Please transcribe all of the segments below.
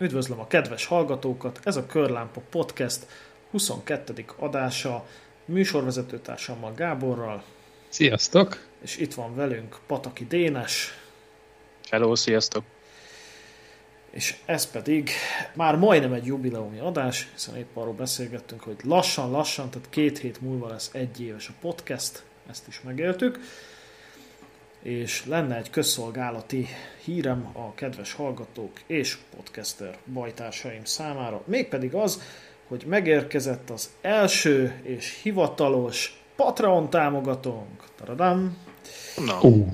Üdvözlöm a kedves hallgatókat, ez a Körlámpa Podcast 22. adása, műsorvezetőtársammal Gáborral. Sziasztok! És itt van velünk Pataki Dénes. Hello, sziasztok! És ez pedig már majdnem egy jubileumi adás, hiszen épp arról beszélgettünk, hogy lassan-lassan, tehát két hét múlva lesz egy éves a podcast, ezt is megéltük és lenne egy közszolgálati hírem a kedves hallgatók és podcaster bajtársaim számára, mégpedig az, hogy megérkezett az első és hivatalos Patreon támogatónk. Taradam! No.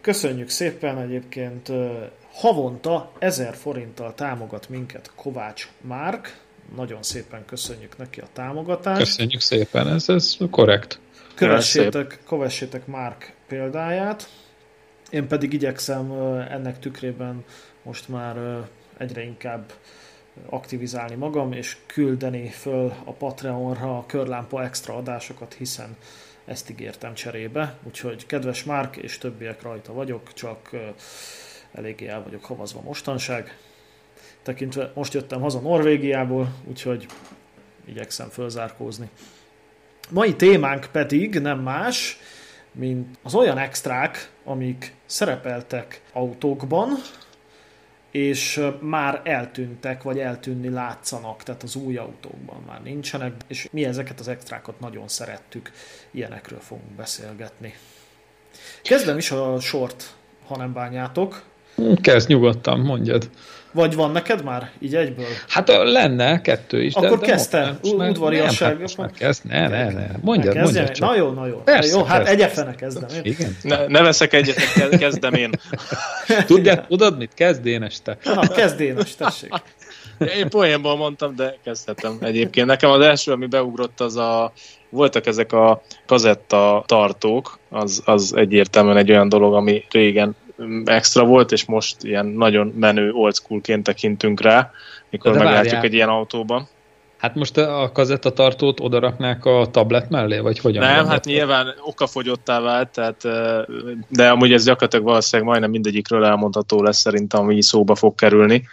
Köszönjük szépen egyébként havonta 1000 forinttal támogat minket Kovács Márk. Nagyon szépen köszönjük neki a támogatást. Köszönjük szépen, ez, ez korrekt. Kövessétek, kövessétek Márk példáját. Én pedig igyekszem ennek tükrében most már egyre inkább aktivizálni magam, és küldeni föl a Patreonra a körlámpa extra adásokat, hiszen ezt ígértem cserébe. Úgyhogy kedves Márk és többiek rajta vagyok, csak eléggé el vagyok havazva mostanság. Tekintve most jöttem haza Norvégiából, úgyhogy igyekszem fölzárkózni. Mai témánk pedig nem más, mint az olyan extrák, amik szerepeltek autókban, és már eltűntek, vagy eltűnni látszanak, tehát az új autókban már nincsenek, és mi ezeket az extrákat nagyon szerettük, ilyenekről fogunk beszélgetni. Kezdem is a sort, ha nem bánjátok. Kezd nyugodtan, mondjad. Vagy van neked már így egyből? Hát lenne kettő is. Akkor de, kezdte, udvariasság. Nem, hát kezd, ne, ne, ne. Mondjad, mondjad csak. Na jó, na jó. Persze, jó, hát egyefene kezdem én. Igen. Ne, ne veszek egyet, kezdem én. Tudod, tudod mit? Kezd én este. Na, kezd én este, tessék. Én poénból mondtam, de kezdhetem egyébként. Nekem az első, ami beugrott, az a voltak ezek a kazetta tartók, az, az egyértelműen egy olyan dolog, ami régen extra volt, és most ilyen nagyon menő old schoolként tekintünk rá, mikor de meglátjuk várjál. egy ilyen autóban. Hát most a kazettatartót odaraknák a tablet mellé, vagy hogyan? Nem, hát nyilván okafogyottá vált, tehát, de amúgy ez gyakorlatilag valószínűleg majdnem mindegyikről elmondható lesz szerintem, ami szóba fog kerülni.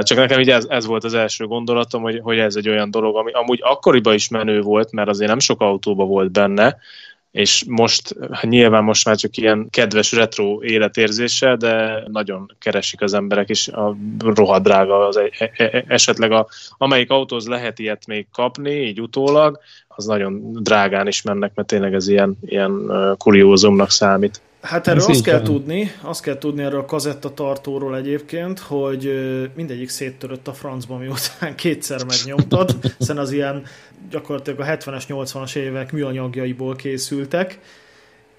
Csak nekem így ez, ez volt az első gondolatom, hogy, hogy ez egy olyan dolog, ami amúgy akkoriban is menő volt, mert azért nem sok autóba volt benne, és most hát nyilván most már csak ilyen kedves retro életérzése, de nagyon keresik az emberek, és a rohadt drága az egy, e, e, esetleg a, amelyik autóz lehet ilyet még kapni, így utólag, az nagyon drágán is mennek, mert tényleg ez ilyen, ilyen kuriózumnak számít. Hát erről azt kell tudni, azt kell tudni erről a kazettatartóról egyébként, hogy mindegyik széttörött a francba, miután kétszer megnyomtad, hiszen az ilyen gyakorlatilag a 70-es, 80-as évek műanyagjaiból készültek.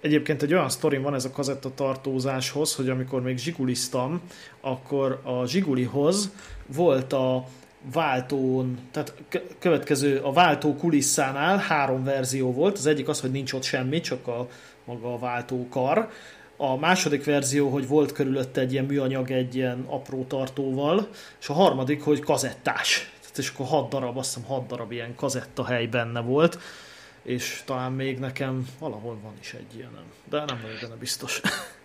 Egyébként egy olyan sztorim van ez a kazettatartózáshoz, hogy amikor még zsiguliztam, akkor a zsigulihoz volt a váltón, tehát következő a váltó kulisszánál három verzió volt. Az egyik az, hogy nincs ott semmi, csak a maga a váltókar. A második verzió, hogy volt körülötte egy ilyen műanyag, egy ilyen apró tartóval, és a harmadik, hogy kazettás. Tehát és akkor hat darab, azt hiszem hat darab ilyen kazetta hely benne volt, és talán még nekem valahol van is egy ilyen, de nem vagyok benne biztos.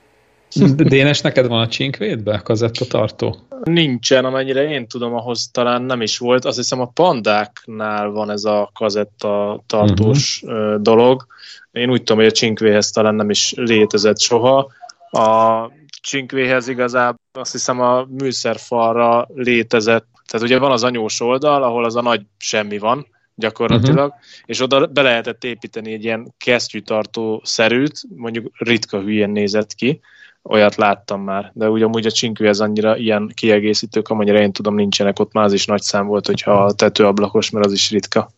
Dénes, neked van a csinkvédbe kazetta tartó? Nincsen, amennyire én tudom, ahhoz talán nem is volt. Azt hiszem a pandáknál van ez a kazetta tartós uh-huh. dolog. Én úgy tudom, hogy a csinkvéhez talán nem is létezett soha. A csinkvéhez igazából azt hiszem a műszerfalra létezett. Tehát ugye van az anyós oldal, ahol az a nagy semmi van, gyakorlatilag, uh-huh. és oda be lehetett építeni egy ilyen kesztyűtartó szerűt, mondjuk ritka hülyén nézett ki, olyat láttam már, de úgy amúgy a csinkvéhez annyira ilyen kiegészítők, amennyire én tudom, nincsenek ott, már az is nagy szám volt, hogyha a tetőablakos, mert az is ritka.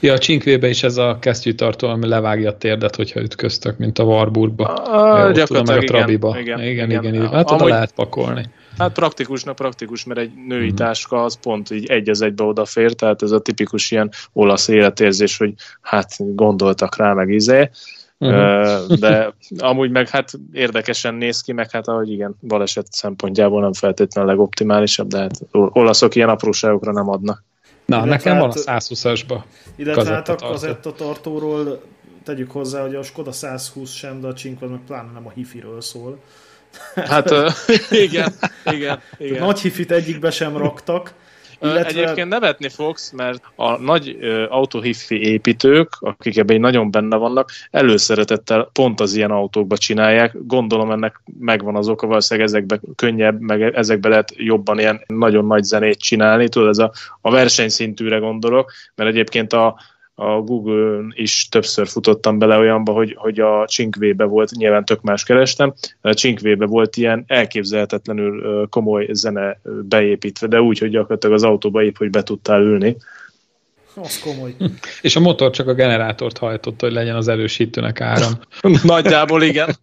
Ja, a csinkvébe is ez a kesztyűtartó, ami levágja a térdet, hogyha ütköztök, mint a Warburgba. A, Jó, tudom, meg a Trabiba. Igen, igen, igen. igen, igen. Hát oda lehet pakolni. Hát praktikusnak praktikus, mert egy női hmm. táska az pont így egy az egybe odafér, tehát ez a tipikus ilyen olasz életérzés, hogy hát gondoltak rá, meg izé. Uh-huh. De amúgy meg hát érdekesen néz ki, meg hát ahogy igen, baleset szempontjából nem feltétlenül a legoptimálisabb, de hát olaszok ilyen apróságokra nem adnak. Na, illetve nekem hát, van a 120-asba. Illetve hát a kazettatartóról tegyük hozzá, hogy a Skoda 120 sem, de a Csinkvad meg pláne nem a hifiről szól. Hát igen, igen, igen. Nagy hifit egyikbe sem raktak, illetve... Egyébként nevetni fogsz, mert a nagy autóhiffi építők, akik ebben nagyon benne vannak, előszeretettel pont az ilyen autókba csinálják. Gondolom ennek megvan az oka, valószínűleg ezekbe könnyebb, meg ezekbe lehet jobban ilyen nagyon nagy zenét csinálni. Tudod, ez a, a versenyszintűre gondolok, mert egyébként a, a Google-n is többször futottam bele olyanba, hogy, hogy a Csinkvébe volt, nyilván tök más kerestem, a Csinkvébe volt ilyen elképzelhetetlenül komoly zene beépítve, de úgy, hogy gyakorlatilag az autóba épp, hogy be tudtál ülni. Az komoly. És a motor csak a generátort hajtotta, hogy legyen az erősítőnek áram. Nagyjából igen.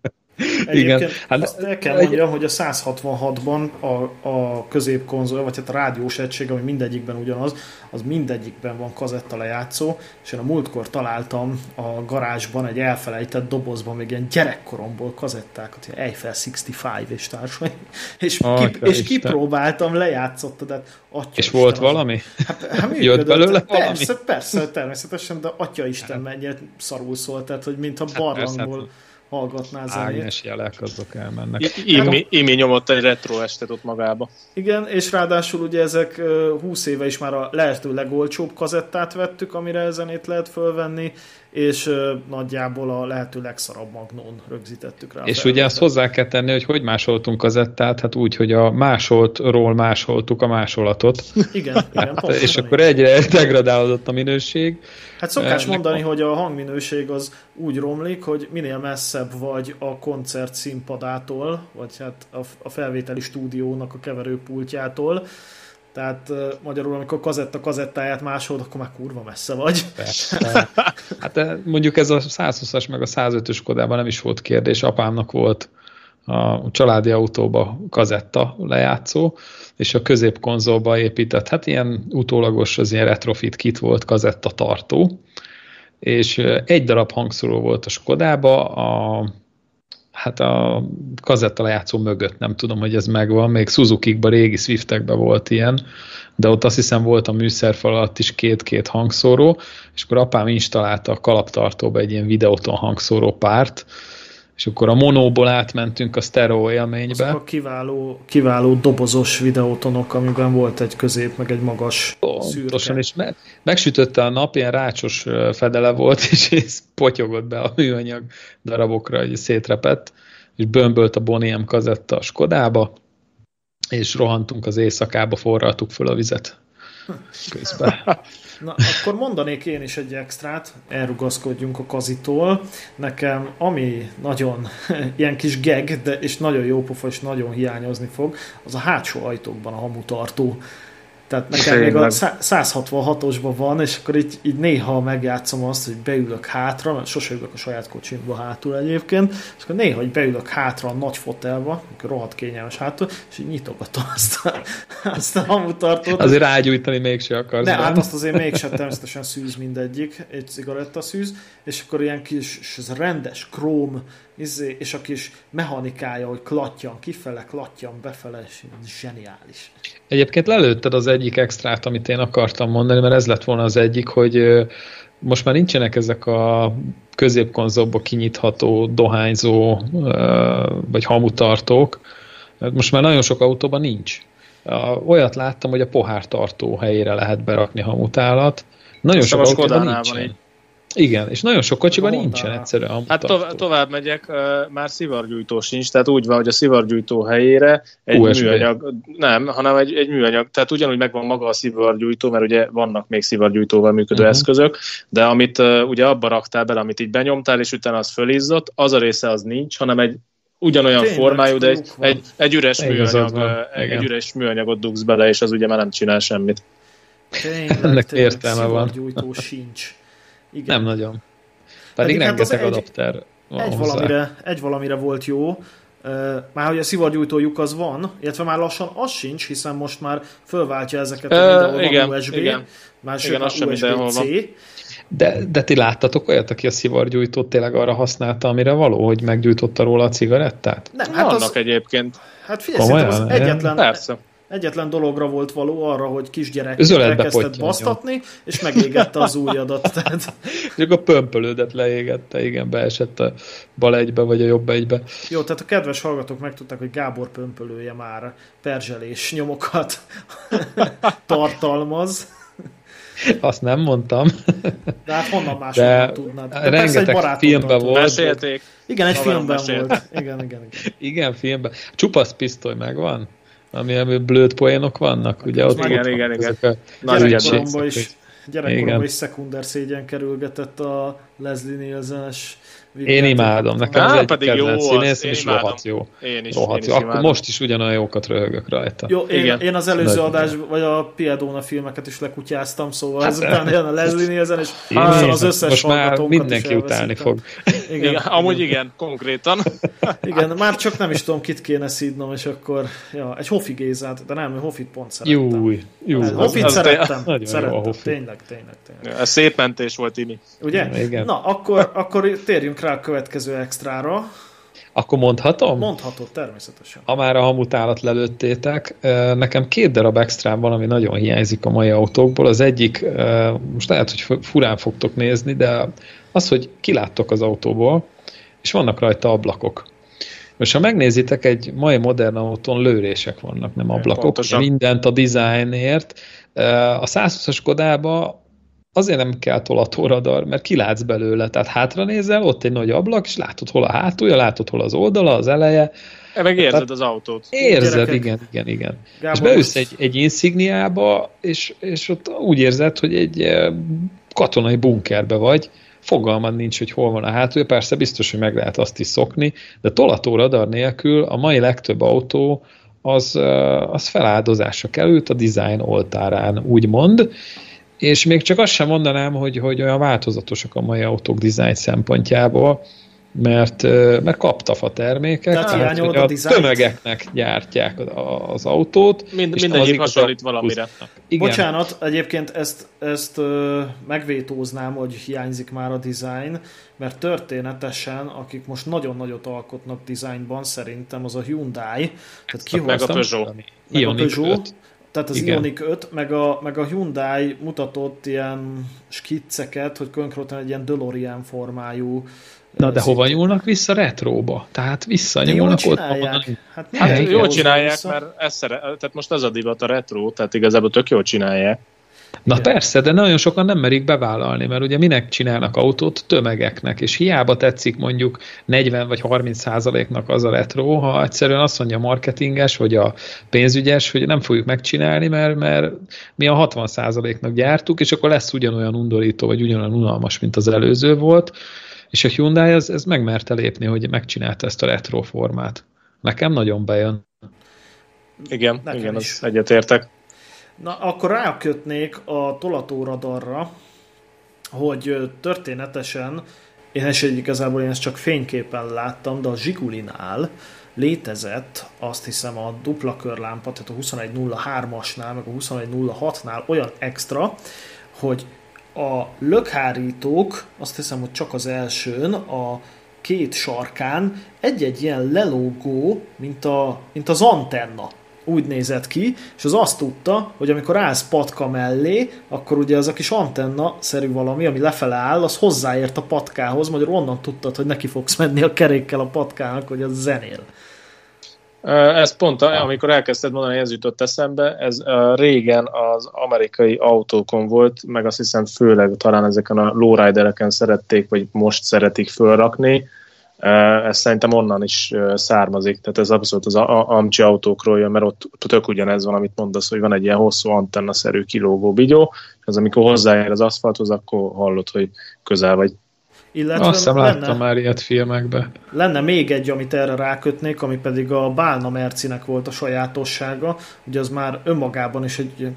Egyébként Igen. Hát, azt el kell mondjam, egy... hogy a 166-ban a, a középkonzol, vagy hát a rádiós egység, ami mindegyikben ugyanaz, az mindegyikben van kazetta lejátszó, és én a múltkor találtam a garázsban egy elfelejtett dobozban még ilyen gyerekkoromból kazettákat, ilyen Eiffel 65 és társai, és, oh, ki, és kipróbáltam, lejátszotta, de hát atya És Isten, volt az, valami? Hát, hát Jött belőle persze, valami? Persze, természetesen, de atya Isten mennyire szarul szólt, tehát hogy mintha hát barlangból hát hallgatná zenét. Ágnes jelek azok elmennek. Imi, Imi nyomott egy retro estet ott magába. Igen, és ráadásul ugye ezek 20 éve is már a lehető legolcsóbb kazettát vettük, amire zenét lehet fölvenni, és nagyjából a lehető legszarabb magnón rögzítettük rá. És ugye azt hozzá kell tenni, hogy hogy másoltunk kazettát, hát úgy, hogy a másoltról másoltuk a másolatot. Igen, igen. Hát, és akkor egyre degradálódott a minőség. Hát szokás mondani, hogy a hangminőség az úgy romlik, hogy minél messzebb vagy a koncert színpadától, vagy hát a felvételi stúdiónak a keverőpultjától, tehát magyarul, amikor kazetta kazettáját másolod, akkor már kurva messze vagy. Persze. Hát mondjuk ez a 120-as meg a 105-ös kodában nem is volt kérdés. Apámnak volt a családi autóba kazetta lejátszó, és a középkonzolba épített, hát ilyen utólagos, az ilyen retrofit kit volt kazetta tartó, és egy darab hangszóró volt a Skodába, a hát a kazetta lejátszó mögött, nem tudom, hogy ez megvan, még Suzuki-kban, régi Swiftekben volt ilyen, de ott azt hiszem volt a műszerfal alatt is két-két hangszóró, és akkor apám installálta a kalaptartóba egy ilyen videóton hangszóró párt, és akkor a monóból átmentünk a stereo élménybe. Azok a kiváló, kiváló dobozos videótonok, amiben volt egy közép, meg egy magas Pontosan, és me- megsütötte a nap, ilyen rácsos fedele volt, és ez potyogott be a műanyag darabokra, hogy szétrepett, és bömbölt a Boniem kazetta a Skodába, és rohantunk az éjszakába, forraltuk föl a vizet közben. Na, akkor mondanék én is egy extrát, elrugaszkodjunk a kazitól. Nekem, ami nagyon ilyen kis geg, de és nagyon jó pofa, és nagyon hiányozni fog, az a hátsó ajtókban a hamutartó. Tehát nekem még a 166-osban van, és akkor így, így néha megjátszom azt, hogy beülök hátra, mert sose ülök a saját kocsimba hátul egyébként, és akkor néha, hogy beülök hátra a nagy fotelba, amikor rohadt kényelmes hátul, és így nyitogatom azt a, azt a hamutartót. Azért rágyújtani mégse akarsz. Ne, hát azt azért mégsem természetesen szűz mindegyik, egy cigaretta szűz, és akkor ilyen kis rendes króm izé, és a kis mechanikája, hogy klattyan kifele, klattyan befele, és zseniális. Egyébként lelőtted az egyik extrát, amit én akartam mondani, mert ez lett volna az egyik, hogy most már nincsenek ezek a középkonzolba kinyitható, dohányzó vagy hamutartók. Most már nagyon sok autóban nincs. Olyat láttam, hogy a pohártartó helyére lehet berakni hamutálat. Nagyon sok autóban nincsen. Így. Igen, és nagyon sok kocsiban Honda. nincsen egyszerűen Hát to- tovább megyek, már szivargyújtó sincs, tehát úgy van, hogy a szivargyújtó helyére egy USB. műanyag, nem, hanem egy, egy műanyag, tehát ugyanúgy megvan maga a szivargyújtó, mert ugye vannak még szivargyújtóval működő uh-huh. eszközök, de amit uh, ugye abba raktál bele, amit így benyomtál, és utána az fölizzott, az a része az nincs, hanem egy ugyanolyan Tényleg, formájú, de egy, egy, egy, üres műanyag, egy, egy üres műanyagot dugsz bele, és az ugye már nem csinál semmit. Tényleg, Ennek értelme van. sincs. Igen. Nem nagyon. Pedig, rengeteg hát adapter van egy valamire, egy valamire volt jó, már hogy a szivargyújtójuk az van, illetve már lassan az sincs, hiszen most már fölváltja ezeket a uh, igen, USB, igen. már igen, az USB-C. De, de ti láttatok olyat, aki a szivargyújtót tényleg arra használta, amire való, hogy meggyújtotta róla a cigarettát? Nem, hát Vannak az, egyébként. Hát figyelj, az egyetlen, Persze Egyetlen dologra volt való arra, hogy kisgyerek elkezdett basztatni, és megégette az ujjadat. Tehát... Csak a pömpölődet leégette, igen, beesett a bal egybe, vagy a jobb egybe. Jó, tehát a kedves hallgatók megtudták, hogy Gábor pömpölője már perzselés nyomokat tartalmaz. Azt nem mondtam. De hát honnan máshonnan tudnád? De rengeteg filmben volt. Mesélték. Igen, egy filmben mesélt. volt. Igen, igen, igen. Igen, filmben. Csupasz pisztoly megvan? Ami, ami blöd poénok vannak, ugye? Ott igen, ott igen, igen. A gyerekkoromban is, gyerekkoromban is szekunder szégyen kerülgetett a Leslie Nielsen-es én imádom, nekem Á, az pedig jó színész, és rohadt jó. Én is, rohadt én jó. Is Akkor most is ugyanolyan jókat röhögök rajta. Jó, én, Igen. én az előző Nagy adás, vagy a Piedona filmeket is lekutyáztam, szóval hát, ezután jön a Leslie Nielsen, és ah, az összes Most már mindenki utálni fog. Igen, igen, amúgy igen, konkrétan. Igen, már csak nem is tudom, kit kéne szídnom, és akkor ja, egy Hofi Gézát, de nem, Hofit pont szerettem. Júj, jó. Hofit az szerettem, az szerettem, jó, tényleg, tényleg, tényleg. Ez szép mentés volt, Imi. Ugye? Igen. Na, akkor, akkor térjünk rá a következő extrára. Akkor mondhatom? Mondhatod, természetesen. Ha már a hamutálat lelőttétek, nekem két darab extrám van, ami nagyon hiányzik a mai autókból. Az egyik, most lehet, hogy furán fogtok nézni, de az, hogy kiláttok az autóból, és vannak rajta ablakok. Most ha megnézitek, egy mai modern autón lőrések vannak, nem ablakok. Pontosan. Mindent a dizájnért. A 120-as Kodába azért nem kell tolatóradar, mert kilátsz belőle, tehát hátra nézel, ott egy nagy ablak, és látod hol a hátulja, látod hol az oldala, az eleje. E meg érzed tehát az autót. Érzed, Gyerekek. igen, igen, igen. Gábor, és beülsz egy, egy insigniába, és, és ott úgy érzed, hogy egy eh, katonai bunkerbe vagy, fogalmad nincs, hogy hol van a hátulja, persze biztos, hogy meg lehet azt is szokni, de tolató radar nélkül a mai legtöbb autó az, eh, az feláldozásra került a design oltárán, úgymond, és még csak azt sem mondanám, hogy, hogy olyan változatosak a mai autók dizájn szempontjából, mert, mert kaptaf a termékek, tehát, tehát hogy a, a tömegeknek gyártják az autót. Mind, mindegyik hasonlít valamire. Igen. Bocsánat, egyébként ezt, ezt megvétóznám, hogy hiányzik már a design, mert történetesen, akik most nagyon nagyot alkotnak dizájnban, szerintem az a Hyundai, tehát ki meg a Peugeot. Meg a Peugeot, tehát az Igen. Ioniq 5, meg a, meg a Hyundai mutatott ilyen skicceket, hogy konkrétan egy ilyen DeLorean formájú Na de hova nyúlnak vissza? Retróba. Tehát visszanyúlnak ott. Hát, hát jól csinálják, vissza. mert ez szere, tehát most az a divat a retro, tehát igazából tök jól csinálják. Na Igen. persze, de nagyon sokan nem merik bevállalni, mert ugye minek csinálnak autót tömegeknek, és hiába tetszik mondjuk 40 vagy 30 százaléknak az a retro, ha egyszerűen azt mondja a marketinges, vagy a pénzügyes, hogy nem fogjuk megcsinálni, mert, mert mi a 60 százaléknak gyártuk, és akkor lesz ugyanolyan undorító, vagy ugyanolyan unalmas, mint az előző volt, és a Hyundai ez, ez megmerte lépni, hogy megcsinálta ezt a retro formát. Nekem nagyon bejön. Igen, Nekem igen, is. az egyetértek. Na, akkor rákötnék a tolatóradarra, hogy történetesen, én egy igazából én ezt csak fényképen láttam, de a Zsigulinál létezett azt hiszem a dupla körlámpa, tehát a 2103-asnál, meg a 2106-nál olyan extra, hogy a lökhárítók, azt hiszem, hogy csak az elsőn, a két sarkán egy-egy ilyen lelógó, mint, a, mint az antenna úgy nézett ki, és az azt tudta, hogy amikor állsz patka mellé, akkor ugye az a kis antenna-szerű valami, ami lefele áll, az hozzáért a patkához, magyarul onnan tudtad, hogy neki fogsz menni a kerékkel a patkának, hogy az zenél. Ez pont, amikor elkezdted mondani, ez jutott eszembe, ez régen az amerikai autókon volt, meg azt hiszem főleg talán ezeken a lowridereken szerették, vagy most szeretik fölrakni, ez szerintem onnan is származik, tehát ez abszolút az Amcsi autókról jön, mert ott tök ugyanez van, amit mondasz, hogy van egy ilyen hosszú antennaszerű kilógó bigyó, és az amikor hozzáér az aszfalthoz, akkor hallod, hogy közel vagy. Illetve Azt hiszem lenne, láttam már ilyet filmekbe. Lenne még egy, amit erre rákötnék, ami pedig a Bálna Mercinek volt a sajátossága, ugye az már önmagában is egy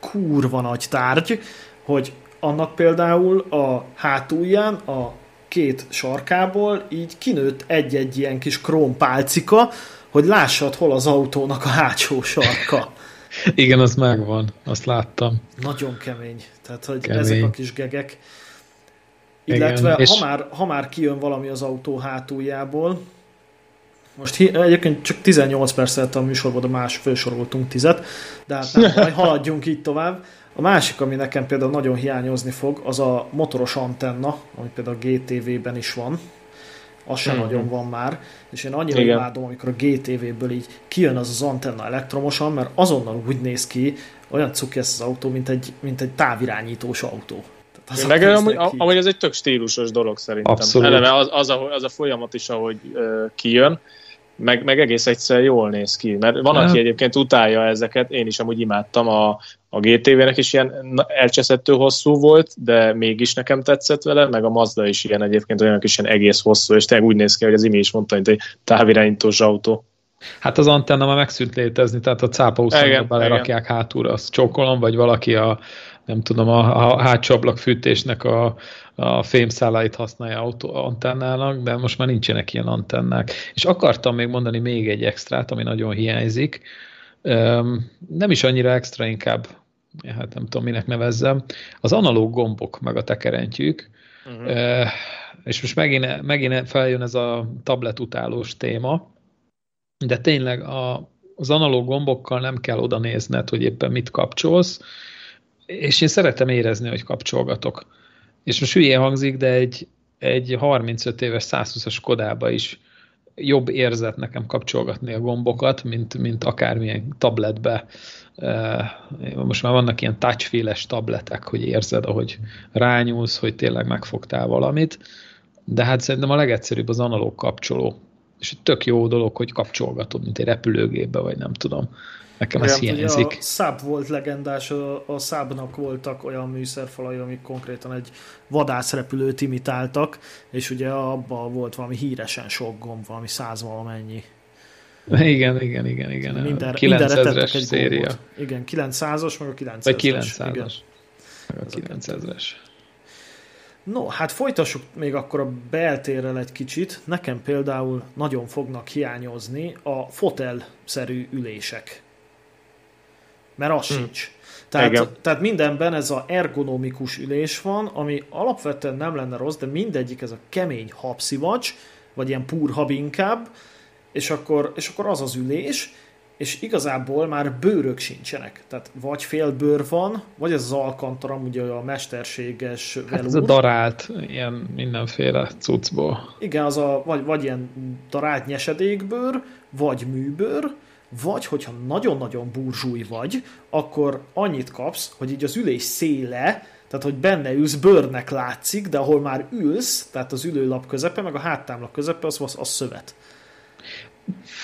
kurva nagy tárgy, hogy annak például a hátulján a két sarkából így kinőtt egy-egy ilyen kis krómpálcika, hogy lássad, hol az autónak a hátsó sarka. Igen, az megvan, azt láttam. Nagyon kemény. Tehát, hogy kemény. ezek a kis gegek. Illetve, Igen, ha, már, ha már kijön valami az autó hátuljából, Most egyébként csak 18 percet a műsorban, a más felsoroltunk tizet, de hát nem baj, haladjunk így tovább. A másik, ami nekem például nagyon hiányozni fog, az a motoros antenna, ami például a GTV-ben is van. Az sem mm-hmm. nagyon van már, és én annyira Igen. imádom, amikor a GTV-ből így kijön az az antenna elektromosan, mert azonnal úgy néz ki, olyan cuki ez az autó, mint egy, mint egy távirányítós autó. Az Meg amúgy, amúgy ez egy tök stílusos dolog szerintem. Abszolút. Eleve az, az, a, az a folyamat is, ahogy uh, kijön, meg, meg egész egyszer jól néz ki. Mert van, aki egyébként utálja ezeket, én is amúgy imádtam, a, a GTV-nek is ilyen elcseszettő hosszú volt, de mégis nekem tetszett vele, meg a Mazda is ilyen egyébként olyan is ilyen egész hosszú, és tényleg úgy néz ki, hogy az imi is mondta, hogy egy távirányítós autó. Hát az antenna már megszűnt létezni, tehát a cápa belerakják hátulra, azt csókolom, vagy valaki a, nem tudom, a, a hátsó fűtésnek a, a fémszálait használja autó, antennának, de most már nincsenek ilyen antennák. És akartam még mondani még egy extrát, ami nagyon hiányzik. Nem is annyira extra, inkább, hát nem tudom, minek nevezzem. Az analóg gombok, meg a tekerentyűk, uh-huh. és most megint, megint feljön ez a tablet utálós téma, de tényleg a, az analóg gombokkal nem kell oda nézned, hogy éppen mit kapcsolsz, és én szeretem érezni, hogy kapcsolgatok. És most hülyén hangzik, de egy, egy 35 éves 120-as Kodába is jobb érzet nekem kapcsolgatni a gombokat, mint, mint akármilyen tabletbe. Most már vannak ilyen touchfeel-es tabletek, hogy érzed, ahogy rányúlsz, hogy tényleg megfogtál valamit, de hát szerintem a legegyszerűbb az analóg kapcsoló. És tök jó dolog, hogy kapcsolgatod, mint egy repülőgépbe, vagy nem tudom. Nekem ez hiányzik. A Saab volt legendás, a, a Saabnak voltak olyan műszerfalai, amik konkrétan egy vadászrepülőt imitáltak, és ugye abban volt valami híresen sok gomb, valami száz valamennyi. Igen, igen, igen, igen. Minden, 900-es széria. Igen, 900-as, meg a 900-as. Vagy 900-as. Meg a 900-es. No, hát folytassuk még akkor a beltérrel egy kicsit. Nekem például nagyon fognak hiányozni a fotel-szerű ülések mert az hmm. sincs. Tehát, tehát mindenben ez a ergonomikus ülés van, ami alapvetően nem lenne rossz, de mindegyik ez a kemény habszivacs, vagy ilyen hab inkább, és akkor, és akkor az az ülés, és igazából már bőrök sincsenek. Tehát vagy fél bőr van, vagy ez az alkantaram, ugye a mesterséges velúr. Hát ez a darált, ilyen mindenféle cuccból. Igen, az a, vagy, vagy ilyen darált nyesedékbőr, vagy műbőr, vagy hogyha nagyon-nagyon burzsúj vagy, akkor annyit kapsz, hogy így az ülés széle, tehát hogy benne ülsz, bőrnek látszik, de ahol már ülsz, tehát az ülőlap közepe, meg a háttámlap közepe, az, az, az szövet.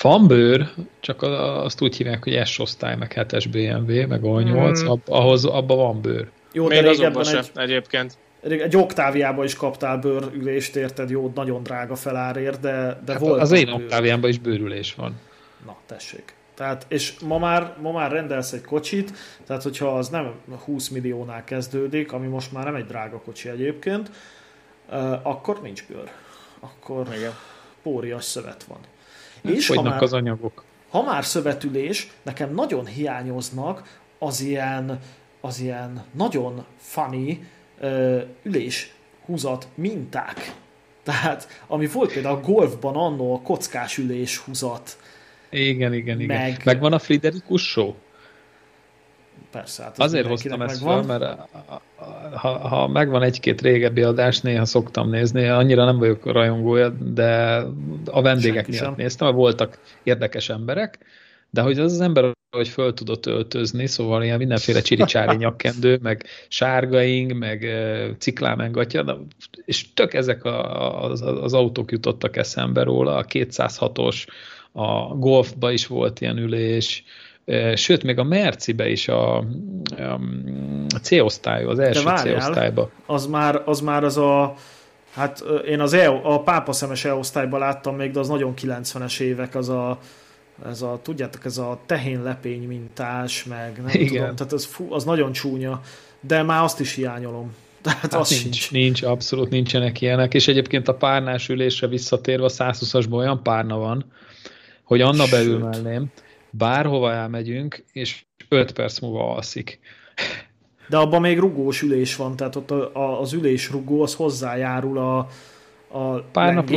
Van bőr, csak azt úgy hívják, hogy S osztály, meg 7-es BMW, meg A8, hmm. ab, ahhoz, abban van bőr. Jó, Még de régebben egy, egyébként. Egy oktáviában is kaptál bőrülést, érted? Jó, nagyon drága felárért, de, de hát volt. Az én oktáviámban is bőrülés van. Na, tessék. Tehát, és ma már, ma már rendelsz egy kocsit, tehát hogyha az nem 20 milliónál kezdődik, ami most már nem egy drága kocsi egyébként, akkor nincs bőr. Akkor Igen. pórias szövet van. És ha már, az anyagok. Ha már szövetülés, nekem nagyon hiányoznak az ilyen, az ilyen nagyon funny ülés húzat minták. Tehát, ami volt például a golfban annó a kockás ülés húzat, igen, igen, igen. Meg... Megvan a Friderikus show? Persze, hát az Azért hoztam ezt fel, mert ha, ha megvan egy-két régebbi adás, néha szoktam nézni, annyira nem vagyok rajongója, de a vendégek Senki miatt sem. néztem, mert voltak érdekes emberek, de hogy az az ember, hogy föl tudott öltözni, szóval ilyen mindenféle csiricsári nyakkendő, meg sárgaing, meg ciklámengatja, és tök ezek a, az, az autók jutottak eszembe róla, a 206-os, a golfba is volt ilyen ülés, sőt, még a Mercibe is a, a C-osztály, az első C-osztályba. Az már, az már az a Hát én az e, a pápaszemes E-osztályban láttam még, de az nagyon 90-es évek, az a, ez a, tudjátok, ez a tehénlepény mintás, meg nem Igen. tudom, tehát az, fú, az nagyon csúnya, de már azt is hiányolom. Tehát hát az nincs, sincs. nincs, abszolút nincsenek ilyenek, és egyébként a párnás ülésre visszatérve a 120-asban olyan párna van, hogy Anna Sőt. belül mellém, bárhova elmegyünk, és 5 perc múlva alszik. De abban még rugós ülés van, tehát ott a, a, az ülés rugó az hozzájárul a, a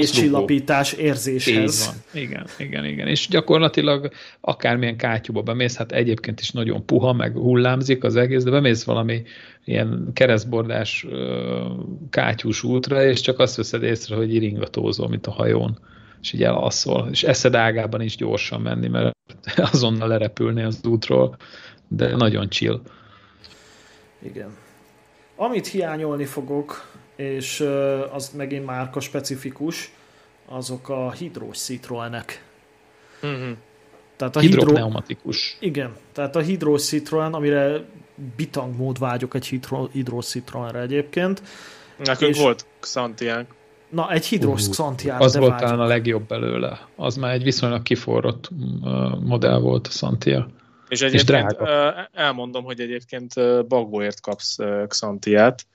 csillapítás érzéshez. Így van. Igen, igen, igen. És gyakorlatilag akármilyen kátyúba bemész, hát egyébként is nagyon puha, meg hullámzik az egész, de bemész valami ilyen keresztbordás kátyús útra, és csak azt veszed észre, hogy iringatózol, mint a hajón, és így elasszol. És eszed ágában is gyorsan menni, mert azonnal lerepülni az útról, de nagyon chill. Igen. Amit hiányolni fogok, és az megint márka specifikus, azok a hidrós Citroenek. Mm-hmm. Tehát a hidropneumatikus. Hidro... Igen, tehát a hidrós Citroen, amire bitang mód vágyok egy hidro... hidrós Citroenre egyébként. Nekünk és... volt Xantiánk. Na, egy hidrós uh, Xantián. Az volt talán a legjobb belőle. Az már egy viszonylag kiforrott modell volt a Xantia. És egyébként és drága. elmondom, hogy egyébként bagóért kapsz Xantiát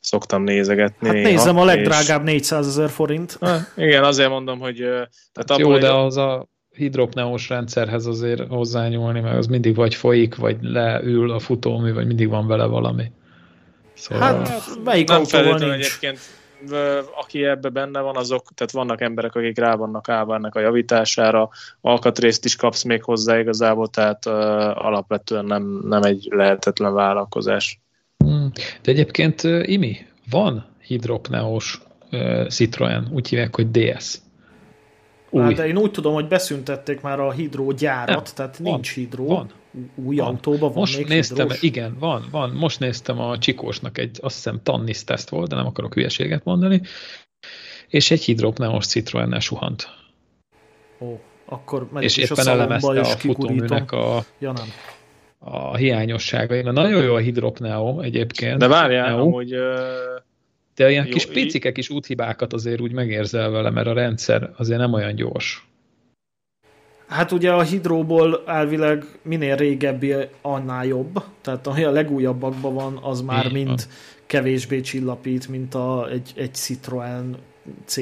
szoktam nézegetni. Hát nézem, a legdrágább és... 400 ezer forint. Ha, igen, azért mondom, hogy... Tehát hát jó, de az a hidropneós rendszerhez azért hozzányúlni, mert az mindig vagy folyik, vagy leül a futómű, vagy mindig van vele valami. Szóval... Hát melyik nem feltétlenül egyébként aki ebbe benne van, azok, tehát vannak emberek, akik rá vannak állva ennek a javítására, alkatrészt is kapsz még hozzá igazából, tehát uh, alapvetően nem, nem egy lehetetlen vállalkozás. Hmm. De egyébként Imi, van hidropneós Citroen, úgy hívják, hogy DS. Új. Hát, de én úgy tudom, hogy beszüntették már a hidró gyárat, Nem, tehát van, nincs hidró. Van. Új van. autóban van Most még néztem, hidrós? igen, van, van. Most néztem a Csikósnak egy, azt hiszem, Tannis teszt volt, de nem akarok hülyeséget mondani, és egy hidropneós Citroennel suhant. Ó, akkor és éppen elemezte a futóműnek a, ja, nem a hiányosságai. Na, nagyon jó a hidropneo egyébként. De várjál, Neo. hogy... De ilyen jó, kis picike kis úthibákat azért úgy megérzel vele, mert a rendszer azért nem olyan gyors. Hát ugye a hidróból elvileg minél régebbi, annál jobb. Tehát ami a legújabbakban van, az már Így mind van. kevésbé csillapít, mint a, egy, egy Citroen C,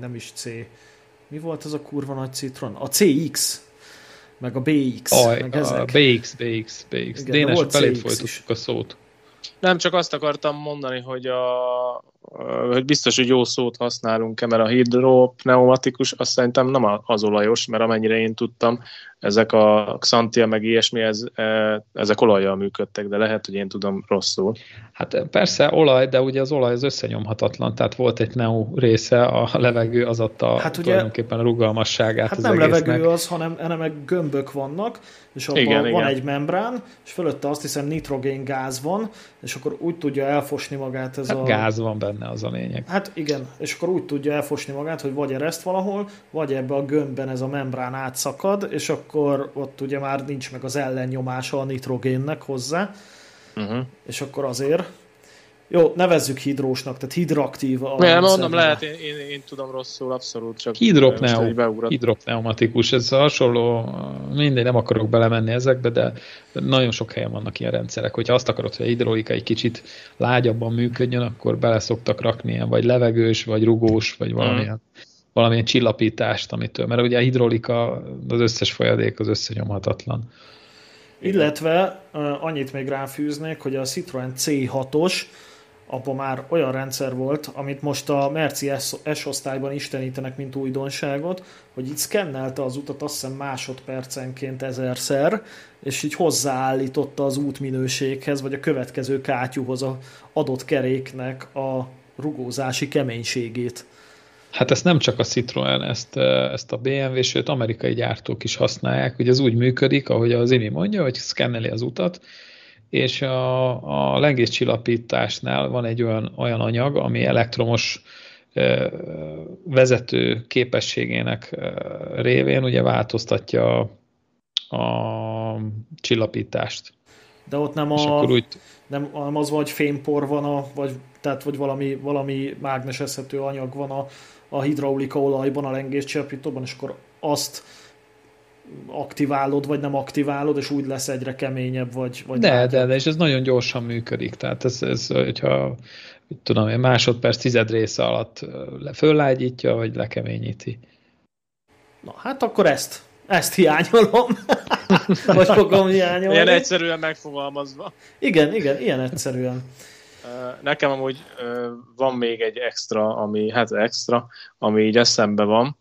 nem is C. Mi volt az a kurva nagy Citroen? A CX meg a BX, Aj, meg ezek. A BX, BX, BX. Igen, Dénes, felét folytatjuk a szót. Nem, csak azt akartam mondani, hogy, a, hogy biztos, hogy jó szót használunk-e, mert a hidropneumatikus azt szerintem nem az olajos, mert amennyire én tudtam, ezek a Xantia meg ilyesmi, ez, e, ezek olajjal működtek, de lehet, hogy én tudom rosszul. Hát persze olaj, de ugye az olaj az összenyomhatatlan, tehát volt egy neo része, a levegő az adta hát ugye, tulajdonképpen a rugalmasságát Hát az nem egésznek. levegő az, hanem ennek gömbök vannak, és abban igen, van igen. egy membrán, és fölötte azt hiszem nitrogén gáz van, és akkor úgy tudja elfosni magát ez hát a... gáz van benne, az a lényeg. Hát igen, és akkor úgy tudja elfosni magát, hogy vagy ereszt valahol, vagy ebbe a gömbben ez a membrán átszakad, és akkor ott ugye már nincs meg az ellennyomása a nitrogénnek hozzá, uh-huh. és akkor azért jó, nevezzük hidrósnak, tehát hidraktív a Nem, mondom, lehet, én, én, én, tudom rosszul, abszolút csak Hidropneu, hidropneumatikus, ez hasonló, mindegy, nem akarok belemenni ezekbe, de nagyon sok helyen vannak ilyen rendszerek. Hogyha azt akarod, hogy a hidrolika egy kicsit lágyabban működjön, akkor bele szoktak rakni ilyen, vagy levegős, vagy rugós, vagy valamilyen, hmm. valamilyen csillapítást, amitől, mert ugye a hidrolika, az összes folyadék az összenyomhatatlan. Illetve annyit még ráfűznék, hogy a Citroen C6-os abban már olyan rendszer volt, amit most a Merci S-osztályban istenítenek, mint újdonságot, hogy itt szkennelte az utat azt hiszem másodpercenként ezerszer, és így hozzáállította az útminőséghez, vagy a következő kátyúhoz a adott keréknek a rugózási keménységét. Hát ezt nem csak a Citroen, ezt, ezt a BMW, sőt amerikai gyártók is használják, hogy ez úgy működik, ahogy az Imi mondja, hogy szkenneli az utat, és a, a lengéscsillapításnál van egy olyan, olyan anyag, ami elektromos vezető képességének révén ugye változtatja a, a csillapítást. De ott nem, a, úgy... nem, nem az vagy fémpor van, a, vagy, tehát vagy valami, valami mágnesezhető anyag van a, a hidraulika olajban, a lengéscsillapítóban, és akkor azt aktiválod, vagy nem aktiválod, és úgy lesz egyre keményebb, vagy... vagy de, de, de, és ez nagyon gyorsan működik, tehát ez, ez hogyha tudom én, másodperc tized része alatt föllágyítja, vagy lekeményíti. Na, hát akkor ezt, ezt hiányolom. vagy fogom hiányolni. Ilyen egyszerűen megfogalmazva. Igen, igen, ilyen egyszerűen. Nekem amúgy van még egy extra, ami, hát extra, ami így eszembe van,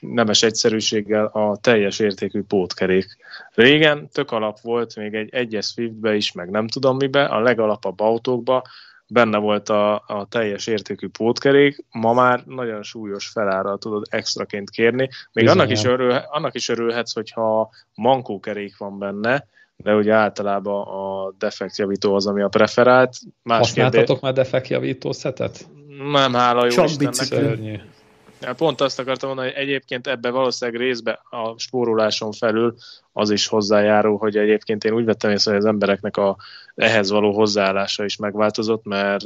nemes egyszerűséggel a teljes értékű pótkerék. Régen tök alap volt, még egy egyes Swiftbe is, meg nem tudom mibe, a legalapabb autókba benne volt a, a teljes értékű pótkerék, ma már nagyon súlyos felára tudod extraként kérni. Még annak is, örül, annak is örülhetsz, hogyha mankókerék van benne, de ugye általában a defektjavító az, ami a preferált. Más Használtatok kérdés... már defektjavító szetet? Nem, hála jó Csak Istennek. Pont azt akartam mondani, hogy egyébként ebbe valószínűleg részbe a spóroláson felül az is hozzájárul, hogy egyébként én úgy vettem észre, hogy az embereknek a ehhez való hozzáállása is megváltozott, mert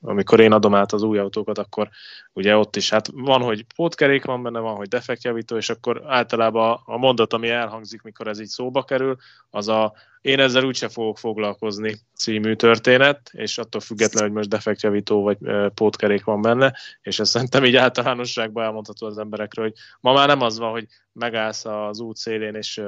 amikor én adom át az új autókat, akkor ugye ott is, hát van, hogy pótkerék van benne, van, hogy defektjavító, és akkor általában a mondat, ami elhangzik, mikor ez így szóba kerül, az a én ezzel úgyse fogok foglalkozni című történet, és attól függetlenül, hogy most defektjavító vagy pótkerék van benne, és ezt szerintem így általánosságban elmondható az emberekről, hogy ma már nem az van, hogy megállsz az út szélén, és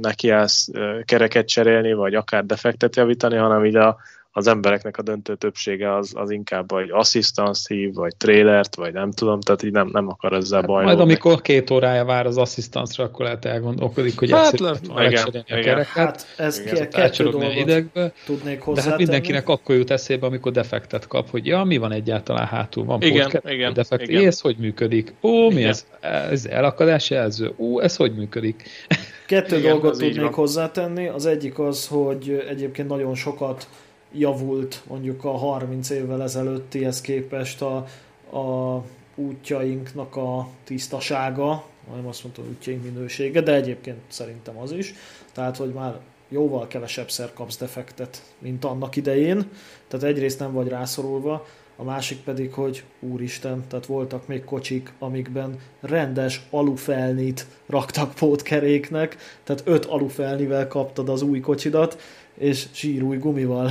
nekiállsz kereket cserélni, vagy akár defektet javítani, hanem így a, az embereknek a döntő többsége az, az inkább egy asszisztans hív, vagy trailert, vagy nem tudom, tehát így nem, nem akar ezzel hát bajlódni. Majd amikor két órája vár az asszisztansra, akkor lehet elgondolkodik, hogy hát, le, igen, igen. a kereket. Hát ez igen. kettő dolgot idegbe, tudnék De hát mindenkinek akkor jut eszébe, amikor defektet kap, hogy ja, mi van egyáltalán hátul, van igen, pótkert, igen, defekt, igen. ez hogy működik? Ó, mi igen. ez? Ez elakadás jelző? Ó, ez hogy működik? Kettő igen, dolgot tudnék hozzátenni. Az egyik az, hogy egyébként nagyon sokat javult mondjuk a 30 évvel ezelőttihez képest a, a útjainknak a tisztasága, nem azt mondtam, útjaink minősége, de egyébként szerintem az is. Tehát, hogy már jóval kevesebbszer kapsz defektet, mint annak idején. Tehát egyrészt nem vagy rászorulva, a másik pedig, hogy úristen, tehát voltak még kocsik, amikben rendes alufelnit raktak pótkeréknek, tehát öt alufelnivel kaptad az új kocsidat, és zsírúj gumival.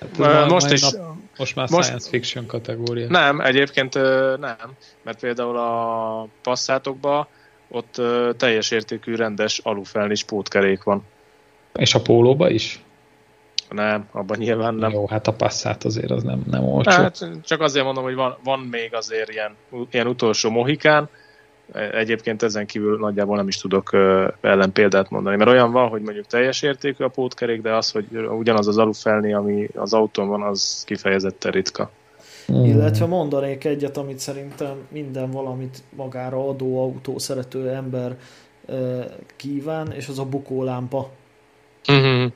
Hát most is. Nap, most már most, science fiction kategória. Nem, egyébként nem, mert például a passzátokban ott teljes értékű rendes alufelnis pótkerék van. És a pólóba is? Nem, abban nyilván nem. Jó, hát a passzát azért az nem, nem olcsó. Hát csak azért mondom, hogy van, van még azért ilyen, ilyen utolsó mohikán, Egyébként ezen kívül nagyjából nem is tudok ellen példát mondani, mert olyan van, hogy mondjuk teljes értékű a pótkerék, de az, hogy ugyanaz az alufelni, ami az autón van, az kifejezetten ritka. Mm. Illetve mondanék egyet, amit szerintem minden valamit magára adó autó szerető ember kíván, és az a bukólámpa. Mm-hmm.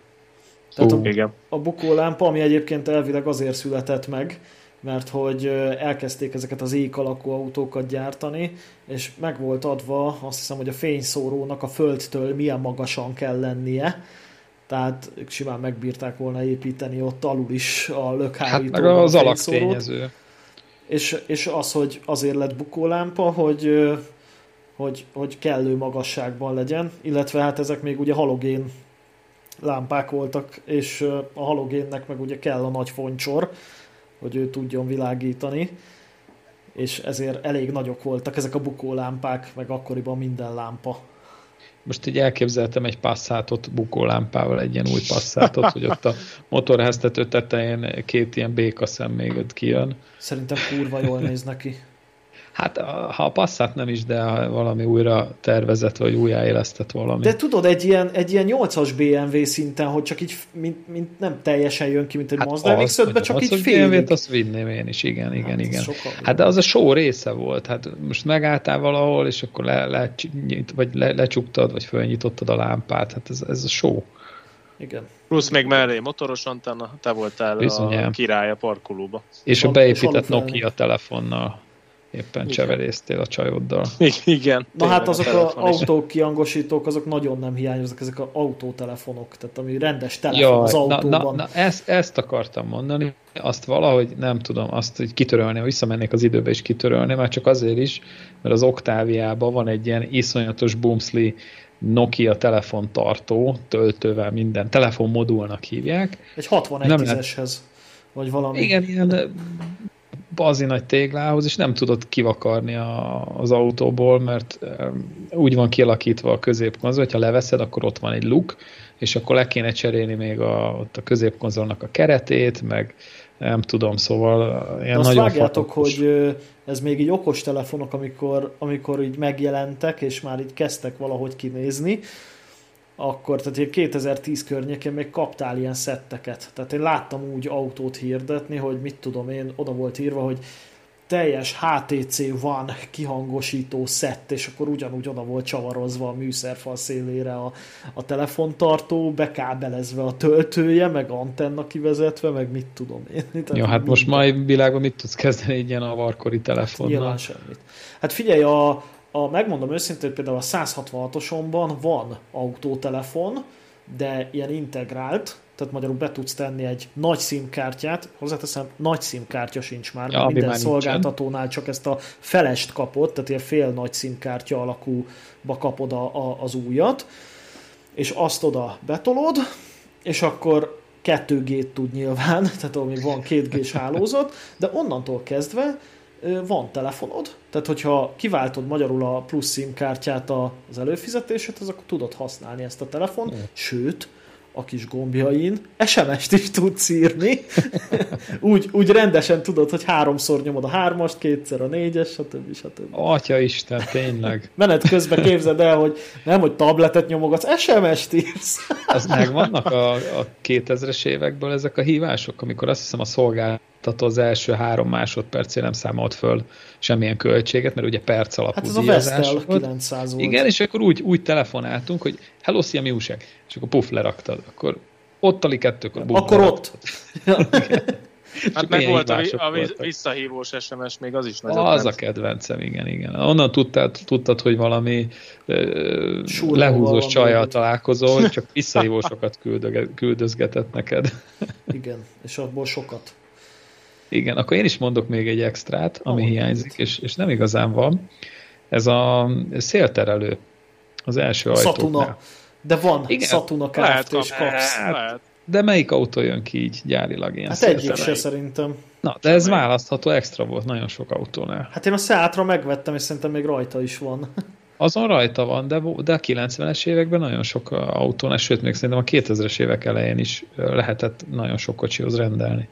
Tehát uh, a, igen. a bukólámpa, ami egyébként elvileg azért született meg, mert hogy elkezdték ezeket az ék alakú autókat gyártani, és meg volt adva azt hiszem, hogy a fényszórónak a földtől milyen magasan kell lennie, tehát simán megbírták volna építeni ott alul is a lökhárítóban hát az alaktényező. És, és az, hogy azért lett bukólámpa, hogy, hogy, hogy kellő magasságban legyen, illetve hát ezek még ugye halogén lámpák voltak, és a halogénnek meg ugye kell a nagy foncsor, hogy ő tudjon világítani, és ezért elég nagyok voltak ezek a bukólámpák, meg akkoriban minden lámpa. Most így elképzeltem egy passzátot bukólámpával, egy ilyen új passzátot, hogy ott a motorháztető tetején két ilyen békaszem még ott kijön. Szerintem kurva jól néz neki. Hát ha a passzát nem is, de valami újra tervezett, vagy újjáélesztett valami. De tudod, egy ilyen, egy ilyen 8-as BMW szinten, hogy csak így mint, mint nem teljesen jön ki, mint egy hát Mazda mx csak így félig. BMW-t azt vinném én is, igen, igen, hát igen. Hát de az a show része volt, hát most megálltál valahol, és akkor le, le, vagy le, lecsuktad, vagy fölnyitottad a lámpát, hát ez, ez a show. Igen. Plusz még mellé motoros antenna, te voltál Bizonyám. a király a parkolóba. És a beépített Nokia telefonnal éppen Igen. cseverésztél a csajoddal. Igen. Na hát azok az autók kiangosítók, azok nagyon nem hiányoznak, ezek az autótelefonok, tehát ami rendes telefon Jaj, az autóban. Na, na, na ezt, ezt akartam mondani, azt valahogy nem tudom, azt hogy kitörölni, visszamennék az időbe és kitörölni, már csak azért is, mert az Octaviában van egy ilyen iszonyatos boomsli Nokia telefontartó, töltővel minden, telefonmodulnak hívják. Egy 61 10-eshez, vagy valami. Igen, ilyen bazi nagy téglához, és nem tudod kivakarni a, az autóból, mert úgy van kialakítva a középkonzol, hogyha leveszed, akkor ott van egy luk, és akkor le kéne cserélni még a, ott a középkonzolnak a keretét, meg nem tudom, szóval ilyen azt nagyon vágjátok, hogy ez még így okos telefonok, amikor, amikor így megjelentek, és már így kezdtek valahogy kinézni, akkor, tehát 2010 környékén még kaptál ilyen szetteket. Tehát én láttam úgy autót hirdetni, hogy mit tudom én, oda volt írva, hogy teljes HTC van kihangosító szett, és akkor ugyanúgy oda volt csavarozva a műszerfal szélére a, a telefontartó, bekábelezve a töltője, meg antenna kivezetve, meg mit tudom én. Tehát ja, hát most mai világban mit tudsz kezdeni egy ilyen avarkori telefonnal? Nyilván semmit. Hát figyelj, a, a, megmondom őszintén, például a 166-osomban van autótelefon, de ilyen integrált, tehát magyarul be tudsz tenni egy nagy SIM-kártyát, hozzáteszem, nagy SIM-kártya sincs már, ja, minden már szolgáltatónál nincsen. csak ezt a felest kapod, tehát ilyen fél nagy SIM-kártya alakúba kapod a, a, az újat, és azt oda betolod, és akkor 2G-t tud nyilván, tehát még van 2G-s hálózat, de onnantól kezdve van telefonod, tehát hogyha kiváltod magyarul a plusz SIM kártyát az előfizetését, az akkor tudod használni ezt a telefon, sőt, a kis gombjain SMS-t is tudsz írni. úgy, úgy rendesen tudod, hogy háromszor nyomod a hármast, kétszer a négyes, stb. stb. Atya Isten, tényleg. Menet közben képzeld el, hogy nem, hogy tabletet nyomogatsz, SMS-t írsz. Az megvannak a, a 2000-es évekből ezek a hívások, amikor azt hiszem a szolgálat tehát az első három másodpercén nem számolt föl semmilyen költséget, mert ugye perc alapú Hát ez a Vestel 900 volt. Igen, és akkor úgy, úgy telefonáltunk, hogy hello, szia, mi újság? És akkor puff, leraktad. Akkor ott ali kettőkor. Bum, akkor ott. Hát meg volt a, a visszahívós SMS, még az is nagyon Az a kedvencem, igen, igen. Onnan tudtad, tudtad hogy valami uh, lehúzós csajjal találkozol, csak visszahívósokat küldözgetett neked. Igen, és abból sokat. Igen, akkor én is mondok még egy extrát, ami oh, hiányzik, és, és nem igazán van. Ez a szélterelő az első ajtóknál. Szatuna. De van Igen, Szatuna Kft. és kapsz. Hát, de melyik autó jön ki így gyárilag ilyen Hát egyik se szerintem. Na, de ez választható extra volt nagyon sok autónál. Hát én a Seatra megvettem, és szerintem még rajta is van. Azon rajta van, de, de a 90-es években nagyon sok autónál, sőt, még szerintem a 2000-es évek elején is lehetett nagyon sok kocsihoz rendelni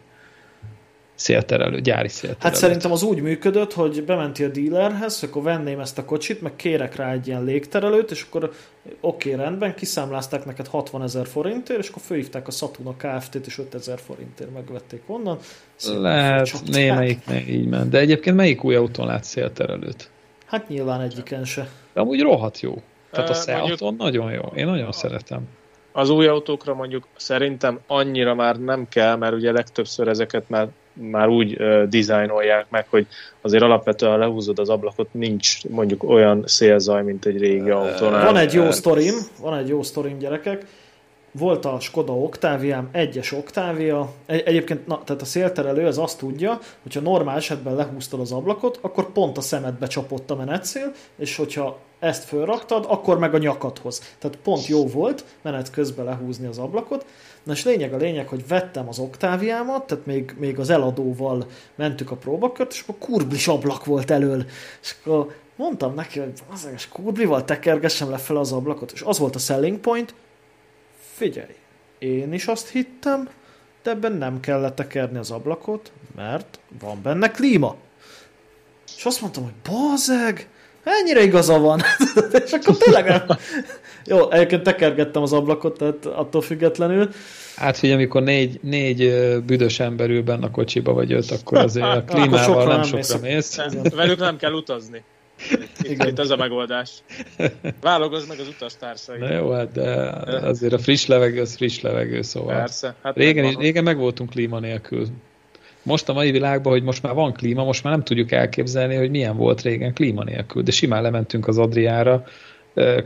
szélterelő, gyári szélterelő. Hát szerintem az úgy működött, hogy bementi a dealerhez, akkor venném ezt a kocsit, meg kérek rá egy ilyen légterelőt, és akkor oké, okay, rendben, kiszámlázták neked 60 ezer forintért, és akkor főhívták a Satuna Kft-t, és 5 ezer forintért megvették onnan. Szépen Lehet, némelyik így ment. De egyébként melyik új autón lát szélterelőt? Hát nyilván egyiken se. De amúgy rohadt jó. Tehát a Seaton nagyon jó. Én nagyon szeretem. Az új autókra mondjuk szerintem annyira már nem kell, mert ugye legtöbbször ezeket már már úgy dizájnolják meg, hogy azért alapvetően lehúzod az ablakot, nincs mondjuk olyan szélzaj, mint egy régi autónál. Van egy jó sztorim, van egy jó sztorim gyerekek, volt a Skoda Octaviám, egyes Octavia, egy, egyébként na, tehát a szélterelő az azt tudja, hogyha normál esetben lehúztad az ablakot, akkor pont a szemedbe csapott a menetszél, és hogyha ezt fölraktad, akkor meg a nyakadhoz. Tehát pont jó volt menet közben lehúzni az ablakot. Na és lényeg a lényeg, hogy vettem az oktáviámat, tehát még, még az eladóval mentük a próbakört, és akkor kurblis ablak volt elől. És akkor mondtam neki, hogy az kurblival tekergessem le fel az ablakot, és az volt a selling point, figyelj, én is azt hittem, de ebben nem kellett tekerni az ablakot, mert van benne klíma. És azt mondtam, hogy bazeg, ennyire igaza van. és akkor tényleg nem. Jó, egyébként tekergettem az ablakot, tehát attól függetlenül. Hát figyelj, amikor négy, négy büdös ember ül benne a kocsiba vagy öt, akkor azért a klímával nem, nem sokra mész. Velük nem kell utazni. Igen. Itt ez a megoldás. Válogozz meg az utastársai. Na jó, hát de azért a friss levegő az friss levegő, szóval. Persze. Hát régen, is, régen meg voltunk klíma nélkül. Most a mai világban, hogy most már van klíma, most már nem tudjuk elképzelni, hogy milyen volt régen klíma nélkül. De simán lementünk az Adriára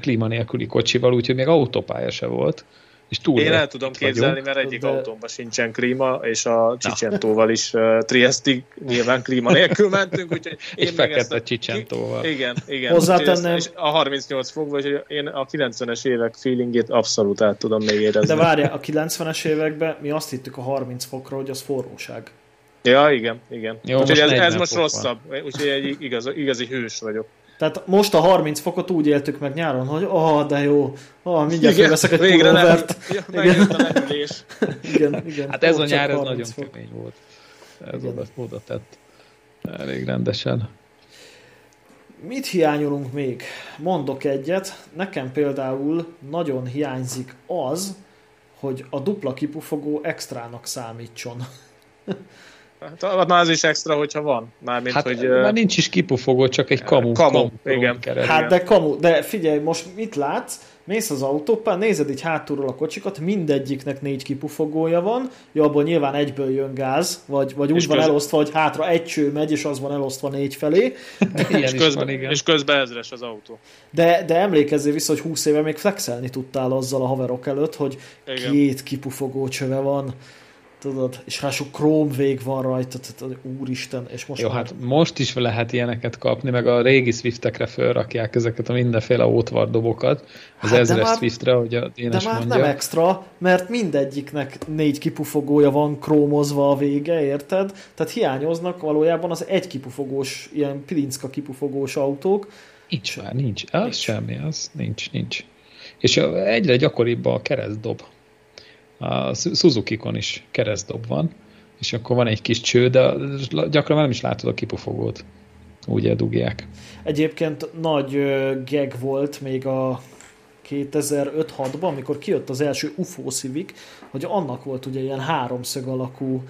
klíma nélküli kocsival, úgyhogy még autópálya se volt. És túl Én el tudom képzelni, vagyunk. mert egyik de... autómban sincsen klíma, és a Csicsentóval is uh, Triestig nyilván klíma nélkül mentünk, úgyhogy én és fekete a... Csicsentóval. Igen, igen. Hozzátennem... És a 38 fok, vagy én a 90-es évek feelingét abszolút át tudom még érezni. De várja, a 90-es években mi azt hittük a 30 fokra, hogy az forróság. Ja, igen, igen. Jó, úgyhogy ez, ez most rosszabb. Úgyhogy egy igaz, igazi hős vagyok. Tehát most a 30 fokot úgy éltük meg nyáron, hogy ah, de jó, ah, mindjárt felveszek egy végre pulóvert. Nem, igen. a igen, igen. Hát ez a nyár ez nagyon fok. kemény volt. Ez oda, oda tett elég rendesen. Mit hiányolunk még? Mondok egyet. Nekem például nagyon hiányzik az, hogy a dupla kipufogó extrának számítson. Hát, na az is extra, hogyha van. Mármint, hát, hogy, már nincs is kipufogó, csak egy kamu. Kamu, kamu igen. Keret, hát de kamu, de figyelj, most mit látsz? Mész az autóppal, nézed így hátulról a kocsikat, mindegyiknek négy kipufogója van, jó, abból nyilván egyből jön gáz, vagy, vagy úgy van köz... elosztva, hogy hátra egy cső megy, és az van elosztva négy felé. Ilyen és, közben, van, igen. és közben ezres az autó. De, de emlékezzél vissza, hogy 20 éve még flexelni tudtál azzal a haverok előtt, hogy igen. két kipufogó csöve van tudod, és rásuk Chrome vég van rajta, tehát úristen, és most Jó, már... hát most is lehet ilyeneket kapni, meg a régi Swiftekre felrakják ezeket a mindenféle ótvardobokat, az hát ezres már, Swiftre, hogy a Dénes De már mondja. nem extra, mert mindegyiknek négy kipufogója van krómozva a vége, érted? Tehát hiányoznak valójában az egy kipufogós, ilyen pilinszka kipufogós autók. Nincs már, nincs. Az nincs. semmi, az nincs, nincs. És egyre gyakoribb a keresztdob a Suzuki-kon is keresztdob van, és akkor van egy kis cső, de gyakran nem is látod a kipufogót. Úgy eldugják. Egyébként nagy geg volt még a 2005-6-ban, amikor kijött az első UFO Civic, hogy annak volt ugye ilyen háromszög alakú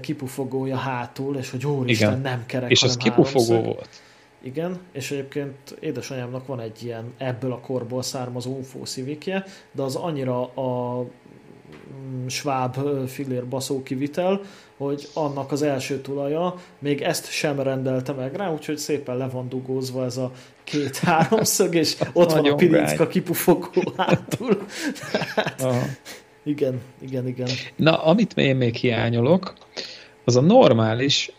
kipufogója hátul, és hogy úristen, Igen. nem kerek, És az kipufogó háromszög. volt. Igen, és egyébként édesanyámnak van egy ilyen ebből a korból származó UFO szivike, de az annyira a sváb filér baszó kivitel, hogy annak az első tulaja még ezt sem rendelte meg rá, úgyhogy szépen le van dugózva ez a két háromszög, és ott van a pirincka kipufogó hátul. Hát, igen, igen, igen. Na, amit én még hiányolok, az a normális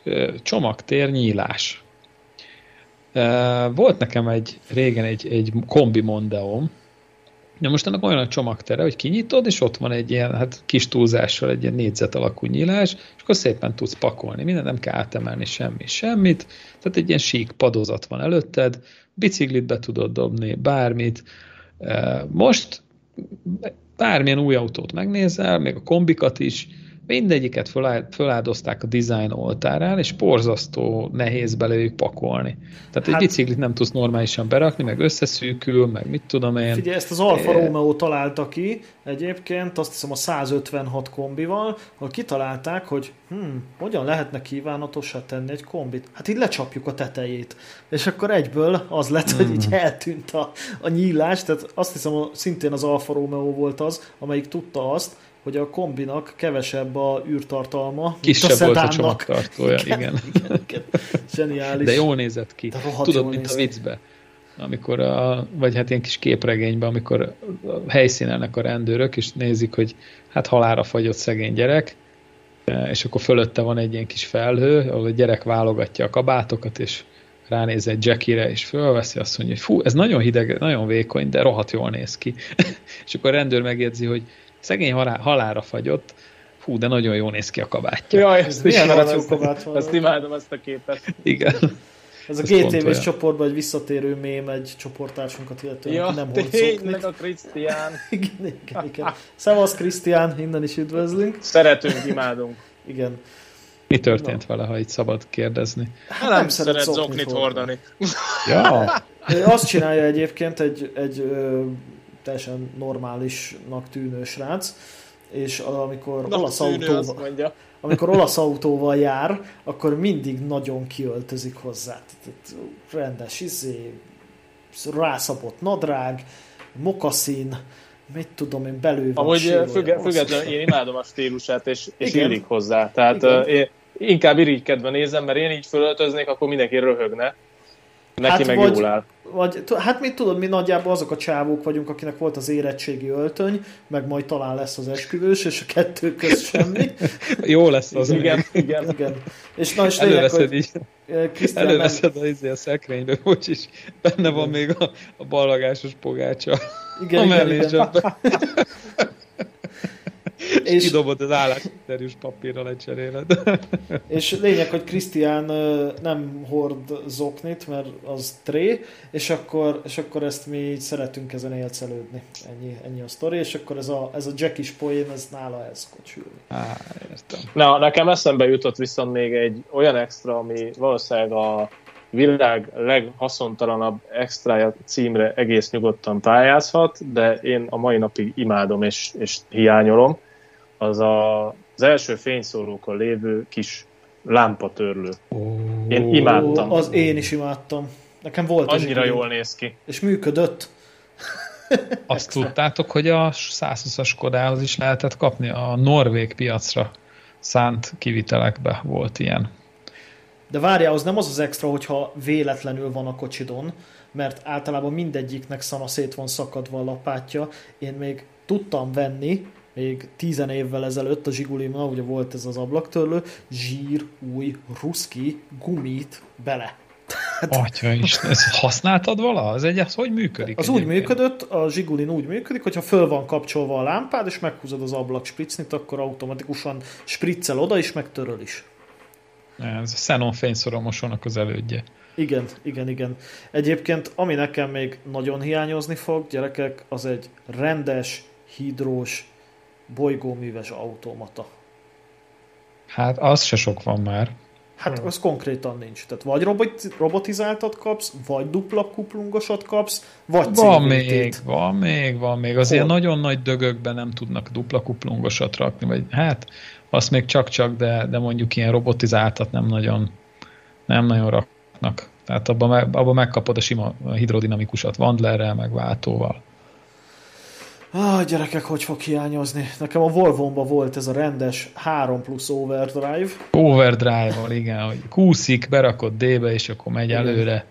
csomagtér nyílás. Volt nekem egy régen egy, egy kombi Mondeom, de most ennek olyan a csomagtere, hogy kinyitod, és ott van egy ilyen hát kis túlzással egy ilyen négyzet alakú nyílás, és akkor szépen tudsz pakolni. Minden nem kell átemelni semmi, semmit. Tehát egy ilyen sík padozat van előtted, biciklit be tudod dobni, bármit. Most bármilyen új autót megnézel, még a kombikat is, mindegyiket föláldozták a design oltárán, és porzasztó nehéz belőjük pakolni. Tehát hát, egy biciklit nem tudsz normálisan berakni, meg összeszűkül, meg mit tudom én. Figyelj, ezt az Alfa Romeo találta ki egyébként, azt hiszem a 156 kombival, ahol kitalálták, hogy hm, hogyan lehetne kívánatosra tenni egy kombit. Hát így lecsapjuk a tetejét. És akkor egyből az lett, hogy így hmm. eltűnt a, a nyílás, tehát azt hiszem, szintén az Alfa Romeo volt az, amelyik tudta azt, hogy a kombinak kevesebb a űrtartalma, Kisebb a volt a csomagtartója, igen. igen. igen, igen. Zseniális. De jól nézett ki. Tudod, mint a viccbe. Amikor a, vagy hát ilyen kis képregényben, amikor helyszínelnek a rendőrök, és nézik, hogy hát halára fagyott szegény gyerek, és akkor fölötte van egy ilyen kis felhő, ahol a gyerek válogatja a kabátokat, és ránéz egy Jackie-re, és fölveszi, azt mondja, hogy fú, ez nagyon hideg, nagyon vékony, de rohadt jól néz ki. és akkor a rendőr megjegyzi, hogy Szegény halá, halára fagyott, Hú, de nagyon jól néz ki a kabátja. Jaj, ezt milyen aranyú kabát van. Azt imádom ezt a képet. Igen. Ez a GTV-s csoportban egy visszatérő mém egy csoportársunkat illetően, ja, nem tényleg a Krisztián. igen, igen, igen. Szevasz Krisztián, innen is üdvözlünk. Szeretünk, imádunk. Igen. Mi történt Na. vele, ha itt szabad kérdezni? Hát nem, nem szeret, szeret zoknit hordani. Ja. Azt csinálja egyébként egy, egy teljesen normálisnak tűnő srác, és amikor Na, olasz autóval, amikor olasz autóval jár, akkor mindig nagyon kiöltözik hozzá. Tehát rendes izé, rászapott nadrág, mokaszín, mit tudom én, belül van Amúgy függetlenül én imádom a stílusát, és, és illik hozzá. Tehát uh, én inkább irigykedve nézem, mert én így fölöltöznék, akkor mindenki röhögne. Neki hát meg vagy, jól áll. Vagy, hát mit tudod, mi nagyjából azok a csávók vagyunk, akinek volt az érettségi öltöny, meg majd talán lesz az esküvős, és a kettő köz semmi. Jó lesz az. Igen, igen, igen. És na, és Előveszed lényeg, így. Krisztián Előveszed nem... a, izé a szekrénybe, bocs is, benne igen. van még a, a ballagásos pogácsa. Igen, a igen, igen. és kidobod az állásinterjús papírral lecseréled. és lényeg, hogy Krisztián nem hord zoknit, mert az tré, és akkor, és akkor ezt mi így szeretünk ezen élcelődni. Ennyi, ennyi a sztori, és akkor ez a, ez a Jackis poén, ez nála elszkocsülni. Á, értem. Na, nekem eszembe jutott viszont még egy olyan extra, ami valószínűleg a világ leghaszontalanabb extrája címre egész nyugodtan pályázhat, de én a mai napig imádom és, és hiányolom, az a, az első fényszórókon lévő kis lámpatörlő. Én imádtam. Az én is imádtam. Nekem volt Annyira jól néz ki. És működött. Azt tudtátok, hogy a 120-as Kodához is lehetett kapni? A norvég piacra szánt kivitelekbe volt ilyen. De várjál, az nem az az extra, hogyha véletlenül van a kocsidon, mert általában mindegyiknek szana szét van szakadva a lapátja. Én még tudtam venni, még tizen évvel ezelőtt a Zsigulimnál, ugye volt ez az ablaktörlő, zsír, új, ruszki, gumit bele. Atya is, ezt használtad vala? Az egy, az hogy működik? Az egyébként? úgy működött, a Zsigulin úgy működik, hogyha föl van kapcsolva a lámpád, és meghúzod az ablak spricnit, akkor automatikusan spriccel oda is, meg töröl is. Ez a Xenon fényszoromosónak az elődje. Igen, igen, igen. Egyébként, ami nekem még nagyon hiányozni fog, gyerekek, az egy rendes, hidrós, bolygóműves automata. Hát az se sok van már. Hát hmm. az konkrétan nincs. Tehát vagy robot, robotizáltat kapsz, vagy dupla kuplungosat kapsz, vagy Van még, van még, van még. Azért Hol? nagyon nagy dögökben nem tudnak dupla kuplungosat rakni, vagy hát azt még csak-csak, de, de mondjuk ilyen robotizáltat nem nagyon, nem nagyon raknak. Tehát abban, meg, abban megkapod a sima hidrodinamikusat Wandlerrel, meg váltóval. Ah, gyerekek, hogy fog hiányozni? Nekem a volvo volt ez a rendes 3 plusz overdrive. Overdrive-val, igen, hogy kúszik, berakod D-be, és akkor megy igen. előre.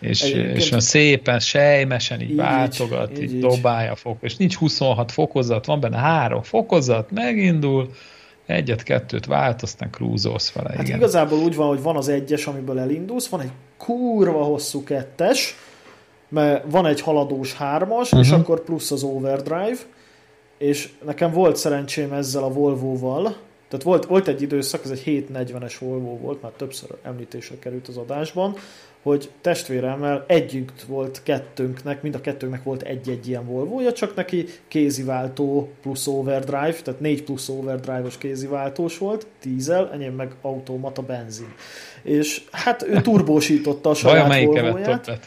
És, és van szépen, sejmesen így, így váltogat, így, így, így dobálja a fok, és nincs 26 fokozat, van benne három fokozat, megindul, egyet-kettőt vált, aztán krúzolsz vele. Hát igen. igazából úgy van, hogy van az egyes, amiből elindulsz, van egy kurva hosszú kettes, mert van egy haladós hármas, uh-huh. és mhm. akkor plusz az overdrive, és nekem volt szerencsém ezzel a Volvo-val, tehát volt, volt egy időszak, ez egy 740-es Volvo volt, már többször említésre került az adásban, hogy testvéremmel együtt volt kettőnknek, mind a kettőnknek volt egy-egy ilyen volvo csak neki kéziváltó plusz overdrive, tehát 4 plusz overdrive-os kéziváltós volt, dízel, enyém meg automata benzin. És hát ő turbósította a saját Volvo-ját.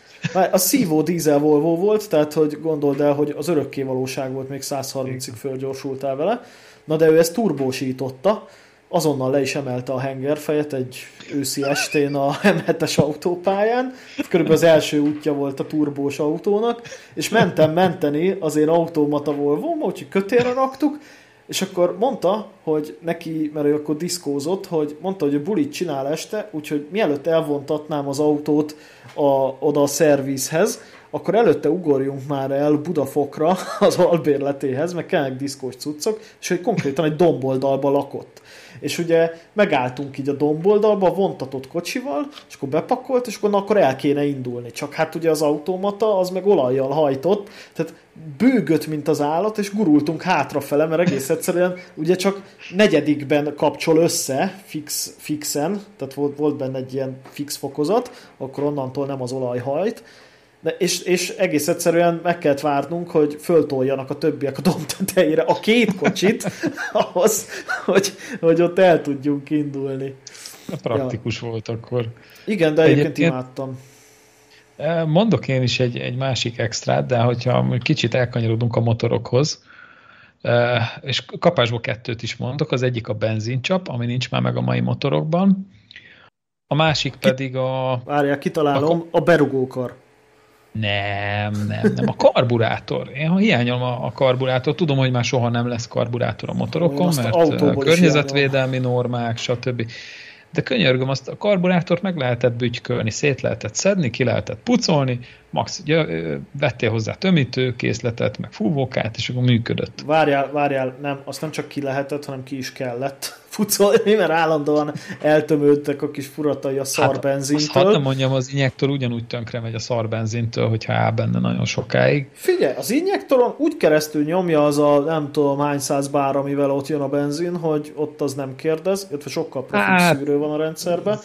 A szívó dízel Volvo volt, tehát hogy gondold el, hogy az örökké valóság volt, még 130-ig fölgyorsultál vele. Na de ő ezt turbósította, azonnal le is emelte a hengerfejet egy őszi estén a M7-es autópályán. Körülbelül az első útja volt a turbós autónak, és mentem menteni az én automata volvo úgyhogy kötélre raktuk, és akkor mondta, hogy neki, mert ő akkor diszkózott, hogy mondta, hogy a bulit csinál este, úgyhogy mielőtt elvontatnám az autót a, oda a szervizhez, akkor előtte ugorjunk már el Budafokra az albérletéhez, meg kellnek diszkós cuccok, és hogy konkrétan egy domboldalba lakott. És ugye megálltunk így a domboldalba, vontatott kocsival, és akkor bepakolt, és akkor, na, akkor el kéne indulni. Csak hát ugye az automata az meg olajjal hajtott, tehát bőgött, mint az állat, és gurultunk hátrafele, mert egész egyszerűen ugye csak negyedikben kapcsol össze fix, fixen, tehát volt, volt benne egy ilyen fix fokozat, akkor onnantól nem az olaj hajt, de és, és egész egyszerűen meg kellett várnunk, hogy föltoljanak a többiek a domb tetejére a két kocsit, ahhoz, hogy, hogy ott el tudjunk indulni. Praktikus ja. volt akkor. Igen, de egyébként, egyébként imádtam. E, mondok én is egy, egy másik extrát, de hogyha kicsit elkanyarodunk a motorokhoz, e, és kapásból kettőt is mondok, az egyik a benzincsap, ami nincs már meg a mai motorokban, a másik pedig a... Várjál, kitalálom, a, a berugókar. Nem, nem, nem. A karburátor. Én hiányolom a, a karburátor. Tudom, hogy már soha nem lesz karburátor a motorokon, mert környezetvédelmi normák, stb. De könyörgöm, azt a karburátort meg lehetett bütykölni, szét lehetett szedni, ki lehetett pucolni, max vettél hozzá tömítő készletet, meg fúvókát, és akkor működött. Várjál, várjál, nem, azt nem csak ki lehetett, hanem ki is kellett pucolni, mert állandóan eltömődtek a kis furatai a szarbenzintől. Hát, hadd mondjam, az injektor ugyanúgy tönkre megy a szarbenzintől, hogyha áll benne nagyon sokáig. Figyelj, az injektoron úgy keresztül nyomja az a nem tudom hány száz bár, amivel ott jön a benzin, hogy ott az nem kérdez, illetve sokkal profi hát, szűrő van a rendszerben.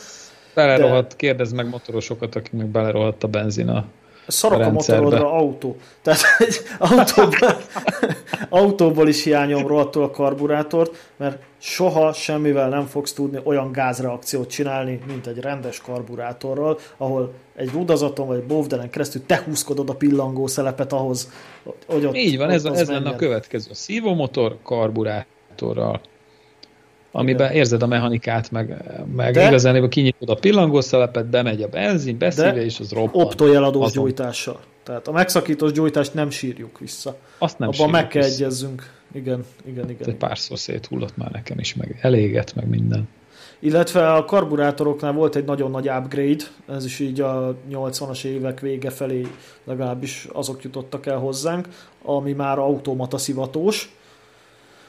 Belerohadt, de... kérdezd meg motorosokat, akik meg belerohadt a benzin a Szarok a motorodra autó. Tehát egy autóból, autóból is hiányom rohadtul a karburátort, mert soha semmivel nem fogsz tudni olyan gázreakciót csinálni, mint egy rendes karburátorral, ahol egy rudazaton vagy egy bovdelen keresztül te húzkodod a pillangó szelepet ahhoz, hogy ott Így van, ott ez, ez lenne a következő. Szívómotor karburátorral amiben érzed a mechanikát, meg, meg de, igazán kinyitod a pillangószelepet, bemegy a benzin, beszívja, és az robban. optojeladós gyújtással. Tehát a megszakítós gyújtást nem sírjuk vissza. Azt nem Abban meg kell vissza. egyezzünk. Igen, igen, igen. Egy párszor széthullott már nekem is, meg eléget, meg minden. Illetve a karburátoroknál volt egy nagyon nagy upgrade, ez is így a 80-as évek vége felé legalábbis azok jutottak el hozzánk, ami már automata szivatós,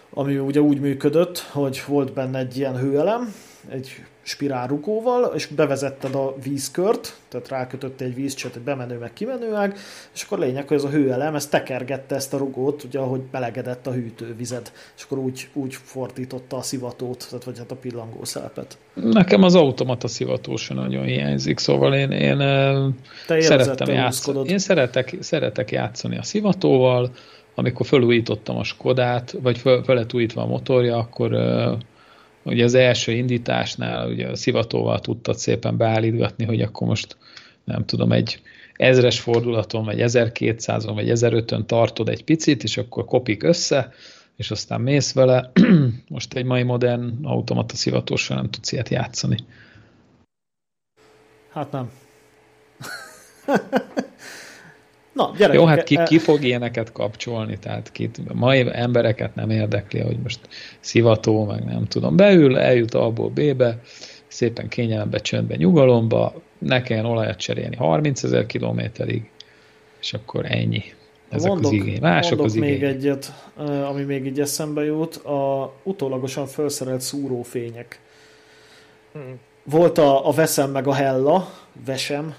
ami ugye úgy működött, hogy volt benne egy ilyen hőelem, egy spirálrugóval, és bevezetted a vízkört, tehát rákötötte egy vízcsöt, egy bemenő meg kimenő ág, és akkor lényeg, hogy ez a hőelem, ez tekergette ezt a rugót, ugye ahogy belegedett a hűtővized, és akkor úgy, úgy fordította a szivatót, tehát vagy hát a pillangószelpet. Nekem az automata szivató sem nagyon hiányzik, szóval én, én Te szerettem játszani. Én szeretek, szeretek játszani a szivatóval, amikor felújítottam a Skodát, vagy fel, fel lett újítva a motorja, akkor uh, ugye az első indításnál ugye a szivatóval tudtad szépen beállítgatni, hogy akkor most nem tudom, egy ezres fordulaton, vagy 1200-on, vagy 1005-ön tartod egy picit, és akkor kopik össze, és aztán mész vele. Most egy mai modern automata szivatóssal nem tudsz ilyet játszani. Hát nem. Na, gyerekek, Jó, hát ki, ki fog ilyeneket kapcsolni, tehát kit, mai embereket nem érdekli, hogy most szivató, meg nem tudom, beül, eljut abból B-be, szépen kényelembe, csöndbe, nyugalomba, ne kelljen olajat cserélni 30 ezer kilométerig, és akkor ennyi. Ezek mondok, az igény. Mások mondok az igény. még egyet, ami még így eszembe jut, a utólagosan felszerelt szúrófények. Hmm. Volt a, a Veszem meg a Hella, Vesem,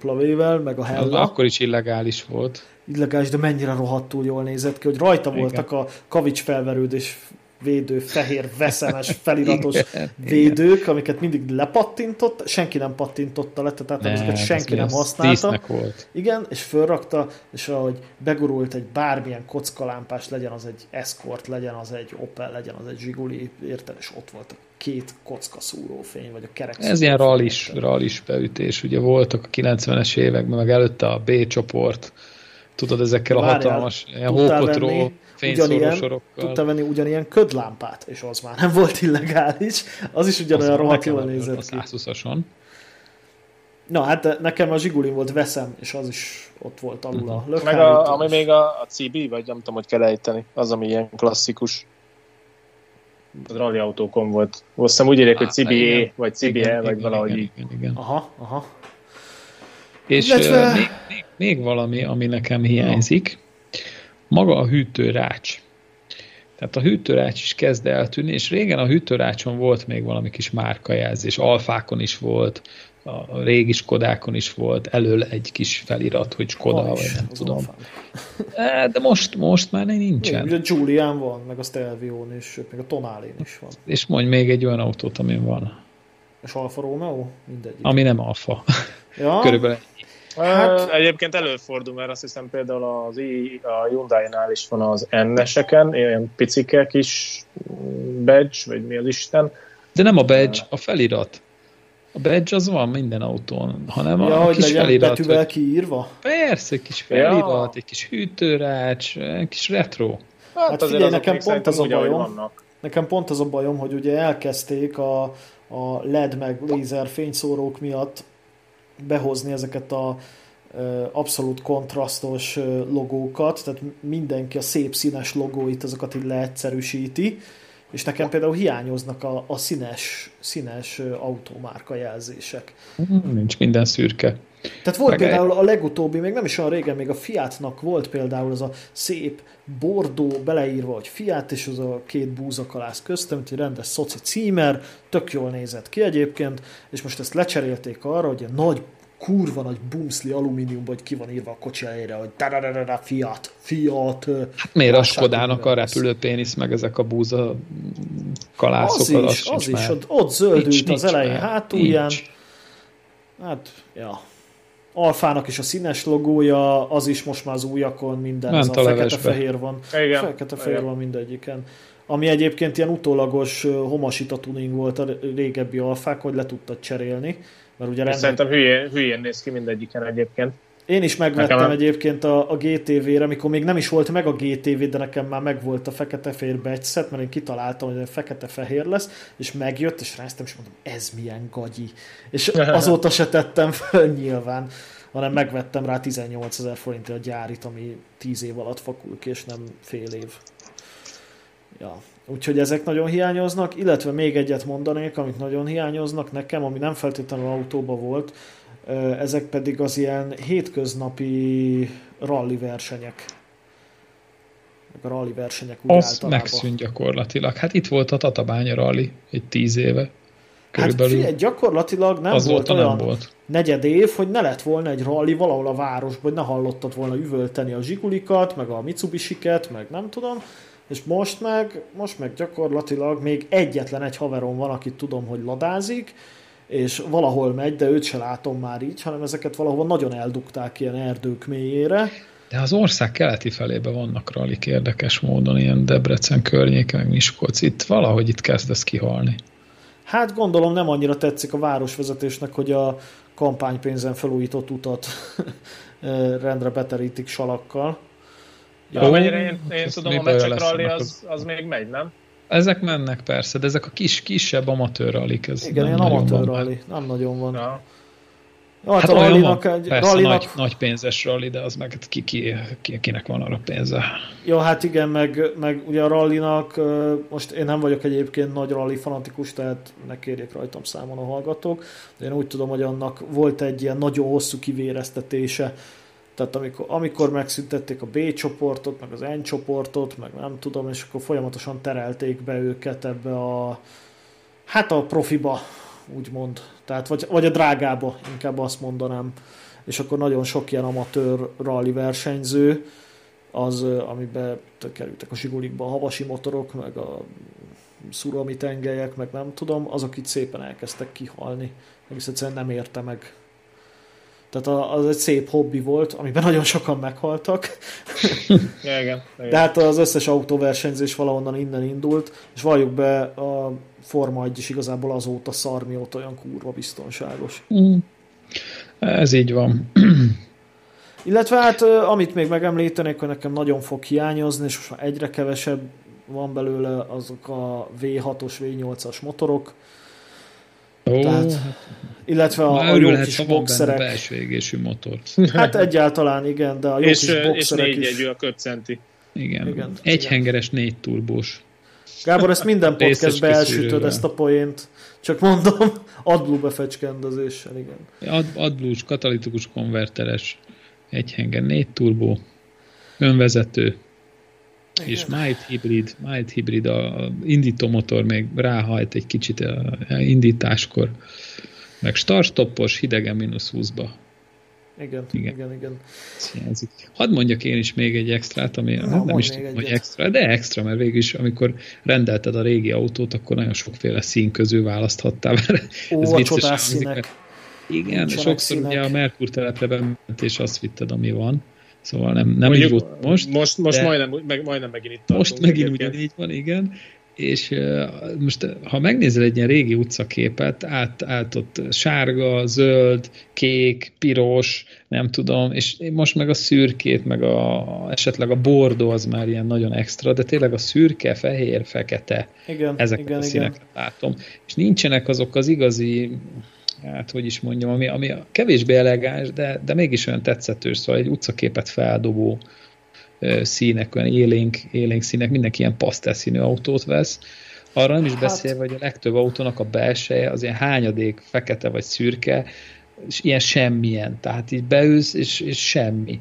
V-vel, meg a Hella. Az akkor is illegális volt. Illegális, de mennyire rohadtul jól nézett ki, hogy rajta Igen. voltak a kavics felverődés védő, fehér, veszemes, feliratos igen, védők, igen. amiket mindig lepattintott, senki nem pattintotta le, tehát ne, ezeket senki nem használta. Volt. Igen, és fölrakta, és ahogy begurult egy bármilyen kockalámpás, legyen az egy Escort, legyen az egy Opel, legyen az egy Zsiguli, érted, és ott volt a két kocka szúrófény, vagy a kerek Ez ilyen rallis, rallis beütés, ugye voltak a 90-es években, meg előtte a B csoport, tudod, ezekkel Várjál, a hatalmas ilyen hópotró ugyanilyen, tudta venni ugyanilyen ködlámpát, és az már nem volt illegális, az is ugyanolyan rohadt jól nézett ki. A 120-ason. Na hát nekem a Zsigulin volt veszem, és az is ott volt alul a uh-huh. Meg a, ami még a, a CB, vagy nem tudom, hogy kell ejteni, az, ami ilyen klasszikus rally autókon volt. Azt hiszem úgy írják, hogy CBE, vagy CBE, igen, vagy igen, valahogy igen, igen, igen. Aha, aha. És Illetve... még, még, még valami, ami nekem hiányzik, maga a hűtőrács. Tehát a hűtőrács is kezd eltűnni, és régen a hűtőrácson volt még valami kis márkajelzés, alfákon is volt, a régi Skodákon is volt elől egy kis felirat, hogy Skoda, vagy is, nem tudom. E, de most, most már nincsen. Még, ugye Julian van, meg a Stelvion is, meg a Tonálin is van. És mondj még egy olyan autót, amin van. És Alfa Romeo? Mindegy. Ami nem Alfa. Ja? Körülbelül Hát, egyébként előfordul, mert azt hiszem például az I, a Hyundai-nál is van az N-eseken, ilyen picike kis badge, vagy mi az Isten. De nem a badge, a felirat. A badge az van minden autón, hanem ja, a hogy kis felirat. betűvel hogy... kiírva? Persze, egy kis felirat, ja. egy kis hűtőrács, egy kis retro. Hát, hát figyelj, nekem pont az a bajom, nekem pont az a bajom, hogy ugye elkezdték a, a LED meg lézer fényszórók miatt behozni ezeket a abszolút kontrasztos logókat, tehát mindenki a szép színes logóit, azokat így leegyszerűsíti, És nekem például hiányoznak a, a színes, színes automárka jelzések. Nincs minden szürke. Tehát volt Meg például a legutóbbi, még nem is olyan régen, még a Fiatnak volt például az a szép bordó beleírva, hogy Fiat, és az a két búzakalász köztem, egy rendes szoci címer, tök jól nézett ki egyébként, és most ezt lecserélték arra, hogy a nagy kurva nagy bumszli alumínium, vagy ki van írva a kocsi helyére, hogy Fiat, Fiat. Hát miért a Skodának a repülőpénisz, meg ezek a búza kalászok? Az is, az, az is, ott, ott zöldült nincs, az elején hátulján. Nincs. Hát, ja. Alfának is a színes logója, az is most már az újakon minden, Ment ez a, a fekete-fehér van. Fekete-fehér van mindegyiken. Ami egyébként ilyen utólagos homasita tuning volt a régebbi alfák, hogy le tudtad cserélni. Mert ugye renden... Szerintem hülyén, hülyén néz ki mindegyiken egyébként. Én is megvettem nekem egyébként a, a GTV-re, mikor még nem is volt meg a GTV, de nekem már megvolt a fekete-fehér becset, mert én kitaláltam, hogy fekete-fehér lesz, és megjött, és ráztem, és mondom, ez milyen gagyi. És azóta se tettem fel nyilván, hanem megvettem rá 18 ezer forintért a gyárit, ami 10 év alatt fakul ki, és nem fél év. Ja. Úgyhogy ezek nagyon hiányoznak, illetve még egyet mondanék, amit nagyon hiányoznak nekem, ami nem feltétlenül autóba volt, ezek pedig az ilyen hétköznapi rally versenyek. A rally versenyek úgy az általában. megszűnt gyakorlatilag. Hát itt volt a Tatabánya rally egy tíz éve. Hát körülbelül. Hát figyelj, gyakorlatilag nem az volt olyan nem volt. negyed év, hogy ne lett volna egy rally valahol a városban, hogy ne hallottad volna üvölteni a zsigulikat, meg a Mitsubishi-ket, meg nem tudom, és most meg, most meg gyakorlatilag még egyetlen egy haverom van, akit tudom, hogy ladázik, és valahol megy, de őt se látom már így, hanem ezeket valahol nagyon eldugták ilyen erdők mélyére. De az ország keleti felébe vannak rallik érdekes módon, ilyen Debrecen környéke, meg Miskolc. Itt valahogy itt kezdesz kihalni. Hát gondolom nem annyira tetszik a városvezetésnek, hogy a kampánypénzen felújított utat rendre beterítik salakkal. Ja, amennyire én, én tudom, a mecsek rally az, az még megy, nem? Ezek mennek persze, de ezek a kis, kisebb amatőr rallik. Ez Igen, ilyen amatőr rally, nem nagyon van. Ja. Hát, hát a rallinak egy... Persze, rallinak... nagy, nagy pénzes rally, de az meg ki, ki, ki, kinek van arra pénze. Jó, hát igen, meg, meg ugye a rallinak, most én nem vagyok egyébként nagy rally fanatikus, tehát ne kérjék rajtam számon a hallgatók, de én úgy tudom, hogy annak volt egy ilyen nagyon hosszú kivéreztetése, tehát amikor, amikor megszüntették a B csoportot, meg az N csoportot, meg nem tudom, és akkor folyamatosan terelték be őket ebbe a hát a profiba, úgymond. Tehát, vagy, vagy a drágába, inkább azt mondanám. És akkor nagyon sok ilyen amatőr rally versenyző, az, amiben kerültek a Zsigulikba a havasi motorok, meg a szurami tengelyek, meg nem tudom, azok itt szépen elkezdtek kihalni. Egész egyszerűen nem érte meg tehát az egy szép hobbi volt, amiben nagyon sokan meghaltak. ja, igen, igen. De hát az összes autóversenyzés valahonnan innen indult, és valljuk be, a Forma 1 is igazából azóta szar, mióta olyan kurva biztonságos. Mm. Ez így van. Illetve hát, amit még megemlítenék, hogy nekem nagyon fog hiányozni, és most már egyre kevesebb van belőle azok a V6-os, V8-as motorok, Ó, Tehát, illetve a, a jó kis boxerek. belső égésű motor. Hát egyáltalán igen, de a jó és, kis boxerek és négy is. a köpcenti. Igen. igen. Egy igen. hengeres, négy turbós. Gábor, ezt minden podcastbe elsütöd ezt a poént. Csak mondom, AdBlue befecskendezéssel, igen. Ad, AdBlue katalitikus konverteres, egy henger, négy turbó, önvezető, igen. És mild hibrid, mild hibrid, a indítómotor még ráhajt egy kicsit a indításkor, meg startstoppos, hidegen mínusz 20-ba. Igen, igen, igen. igen. Hadd mondjak én is még egy extrát, ami Na, nem is tudom, hogy extra, de extra, mert végül is, amikor rendelted a régi autót, akkor nagyon sokféle szín közül választhattál. Ó, ez a csodás színek. Igen, Nincsenek sokszor színek. ugye a Merkur telepre bement, és azt vitted, ami van. Szóval nem, nem Mondjuk, így volt most. Most, most majdnem, meg, majdnem megint itt tartunk. Most megint ugyanígy van, igen. És most, ha megnézel egy ilyen régi utcaképet, át, át ott sárga, zöld, kék, piros, nem tudom, és most meg a szürkét, meg a, esetleg a bordó az már ilyen nagyon extra, de tényleg a szürke, fehér, fekete, igen, ezeket igen, a színeket igen. látom. És nincsenek azok az igazi hát hogy is mondjam, ami, ami kevésbé elegáns, de, de mégis olyan tetszetős, szóval egy utcaképet feldobó színek, olyan élénk, élénk színek, mindenki ilyen pasztel színű autót vesz, Arra nem is hát... beszélve, hogy a legtöbb autónak a belseje az ilyen hányadék, fekete vagy szürke, és ilyen semmilyen. Tehát így beülsz, és, és semmi.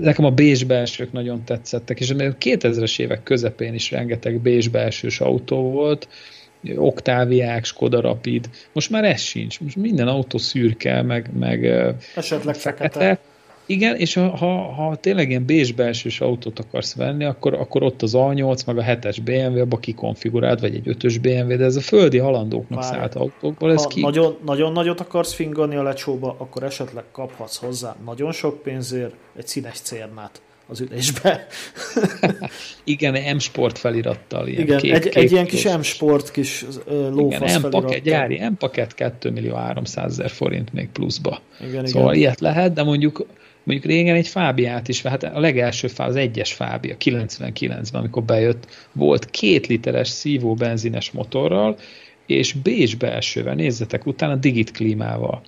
Nekem a bézs belsők nagyon tetszettek, és a 2000-es évek közepén is rengeteg bézs belsős autó volt, Oktáviák, Skoda Rapid, most már ez sincs, most minden autó szürke, meg, meg esetleg fekete. fekete. Igen, és ha, ha, ha tényleg ilyen bézs belsős autót akarsz venni, akkor, akkor ott az A8, meg a 7-es BMW, abba kikonfigurált, vagy egy 5-ös BMW, de ez a földi halandóknak Várj. szállt autókból. Ez ha ki... nagyon, nagyon nagyot akarsz fingani a lecsóba, akkor esetleg kaphatsz hozzá nagyon sok pénzért egy színes cérnát az ülésbe. Igen, M-sport felirattal. Ilyen Igen, kék, egy, kék, egy ilyen kis M-sport kis lófasz Igen, M-paket, gyári M-paket 2 millió 300 ezer forint még pluszba. Igen, szóval igen. ilyet lehet, de mondjuk mondjuk régen egy fábiát is, hát a legelső fá, az egyes fábia, 99-ben, amikor bejött, volt két literes szívó benzines motorral, és Bézs belsővel, nézzetek utána digit klímával.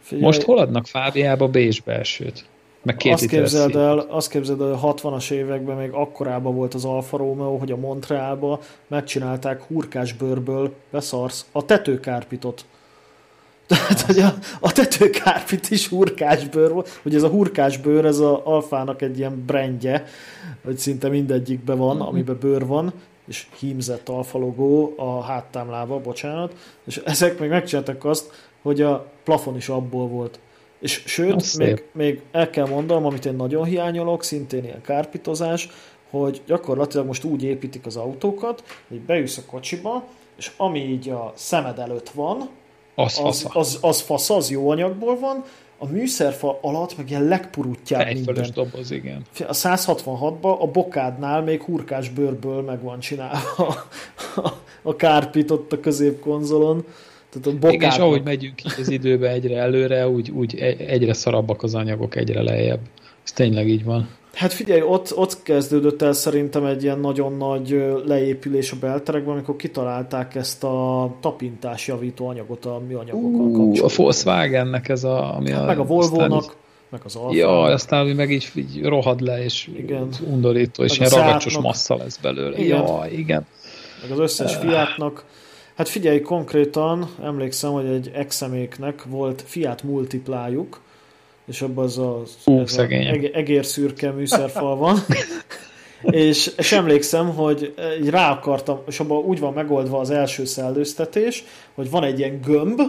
Figyelj. Most hol adnak fábiába Bézs belsőt? Meg két azt képzeld, el, azt képzeld el, hogy a 60-as években még akkorában volt az Alfa Romeo, hogy a Montrealba megcsinálták hurkás bőrből, beszarsz, a tetőkárpitot. Tehát, hogy a, a tetőkárpit is hurkásbőr volt, hogy ez a hurkásbőr, ez a alfának egy ilyen brandje, hogy szinte mindegyikben van, mm-hmm. amiben bőr van, és hímzett alfalogó a háttámlába, bocsánat, és ezek még megcsináltak azt, hogy a plafon is abból volt. És sőt, még, még el kell mondanom, amit én nagyon hiányolok, szintén ilyen kárpitozás, hogy gyakorlatilag most úgy építik az autókat, hogy beülsz a kocsiba, és ami így a szemed előtt van, az, az, az, az fasz, az jó anyagból van, a műszerfa alatt meg ilyen legpurutjább minden. doboz, igen. A 166-ban a bokádnál még hurkás bőrből meg van csinálva a, kárpit ott a középkonzolon. Tehát a bokádnak... Igen, és ahogy megyünk így az időbe egyre előre, úgy, úgy e- egyre szarabbak az anyagok, egyre lejjebb. Ez tényleg így van. Hát figyelj, ott, ott kezdődött el szerintem egy ilyen nagyon nagy leépülés a belterekben, amikor kitalálták ezt a tapintás javító anyagot a műanyagokon uh, A Volkswagennek ez a... Ami hát a meg a Volvo-nak, így, meg az Alfa. Ja, aztán meg így, így rohad le, és igen. undorító, és meg ilyen ragacsos massza lesz belőle. Igen. Ja, igen. Meg az összes Fiatnak. Hát figyelj, konkrétan emlékszem, hogy egy exeméknek volt Fiat multiplájuk, és abban az a, Ú, ez a egérszürke műszerfal van. és, és emlékszem, hogy egy rá akartam, és abban úgy van megoldva az első szellőztetés, hogy van egy ilyen gömb,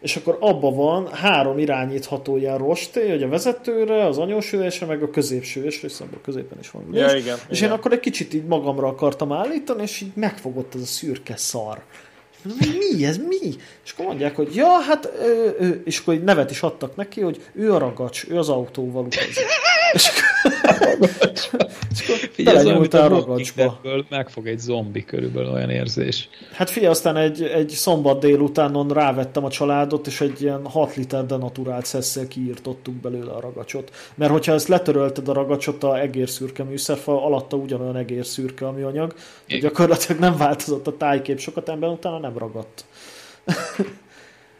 és akkor abban van három irányítható ilyen rosté, hogy a vezetőre, az anyósülésre, meg a középső, és a középen is van ülés. Ja, igen, és igen. én akkor egy kicsit így magamra akartam állítani, és így megfogott ez a szürke szar mi ez, mi? És akkor mondják, hogy ja, hát, ö, ö, és akkor nevet is adtak neki, hogy ő a ragacs, ő az autóval utazik. és Figyelj, az, a ragacsba. megfog egy zombi körülbelül olyan érzés. Hát figyelj, aztán egy, egy szombat délutánon rávettem a családot, és egy ilyen 6 liter denaturált szesszel kiírtottuk belőle a ragacsot. Mert hogyha ezt letörölted a ragacsot a egérszürke műszerfal, alatta ugyanolyan egérszürke a műanyag, gyakorlatilag nem változott a tájkép sokat, ember utána nem ragadt.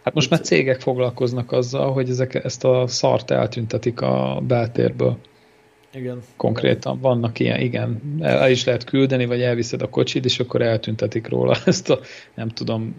Hát most már cégek foglalkoznak azzal, hogy ezek, ezt a szart eltüntetik a beltérből. Igen. Konkrétan vannak ilyen, igen, el is lehet küldeni, vagy elviszed a kocsit, és akkor eltüntetik róla ezt a, nem tudom,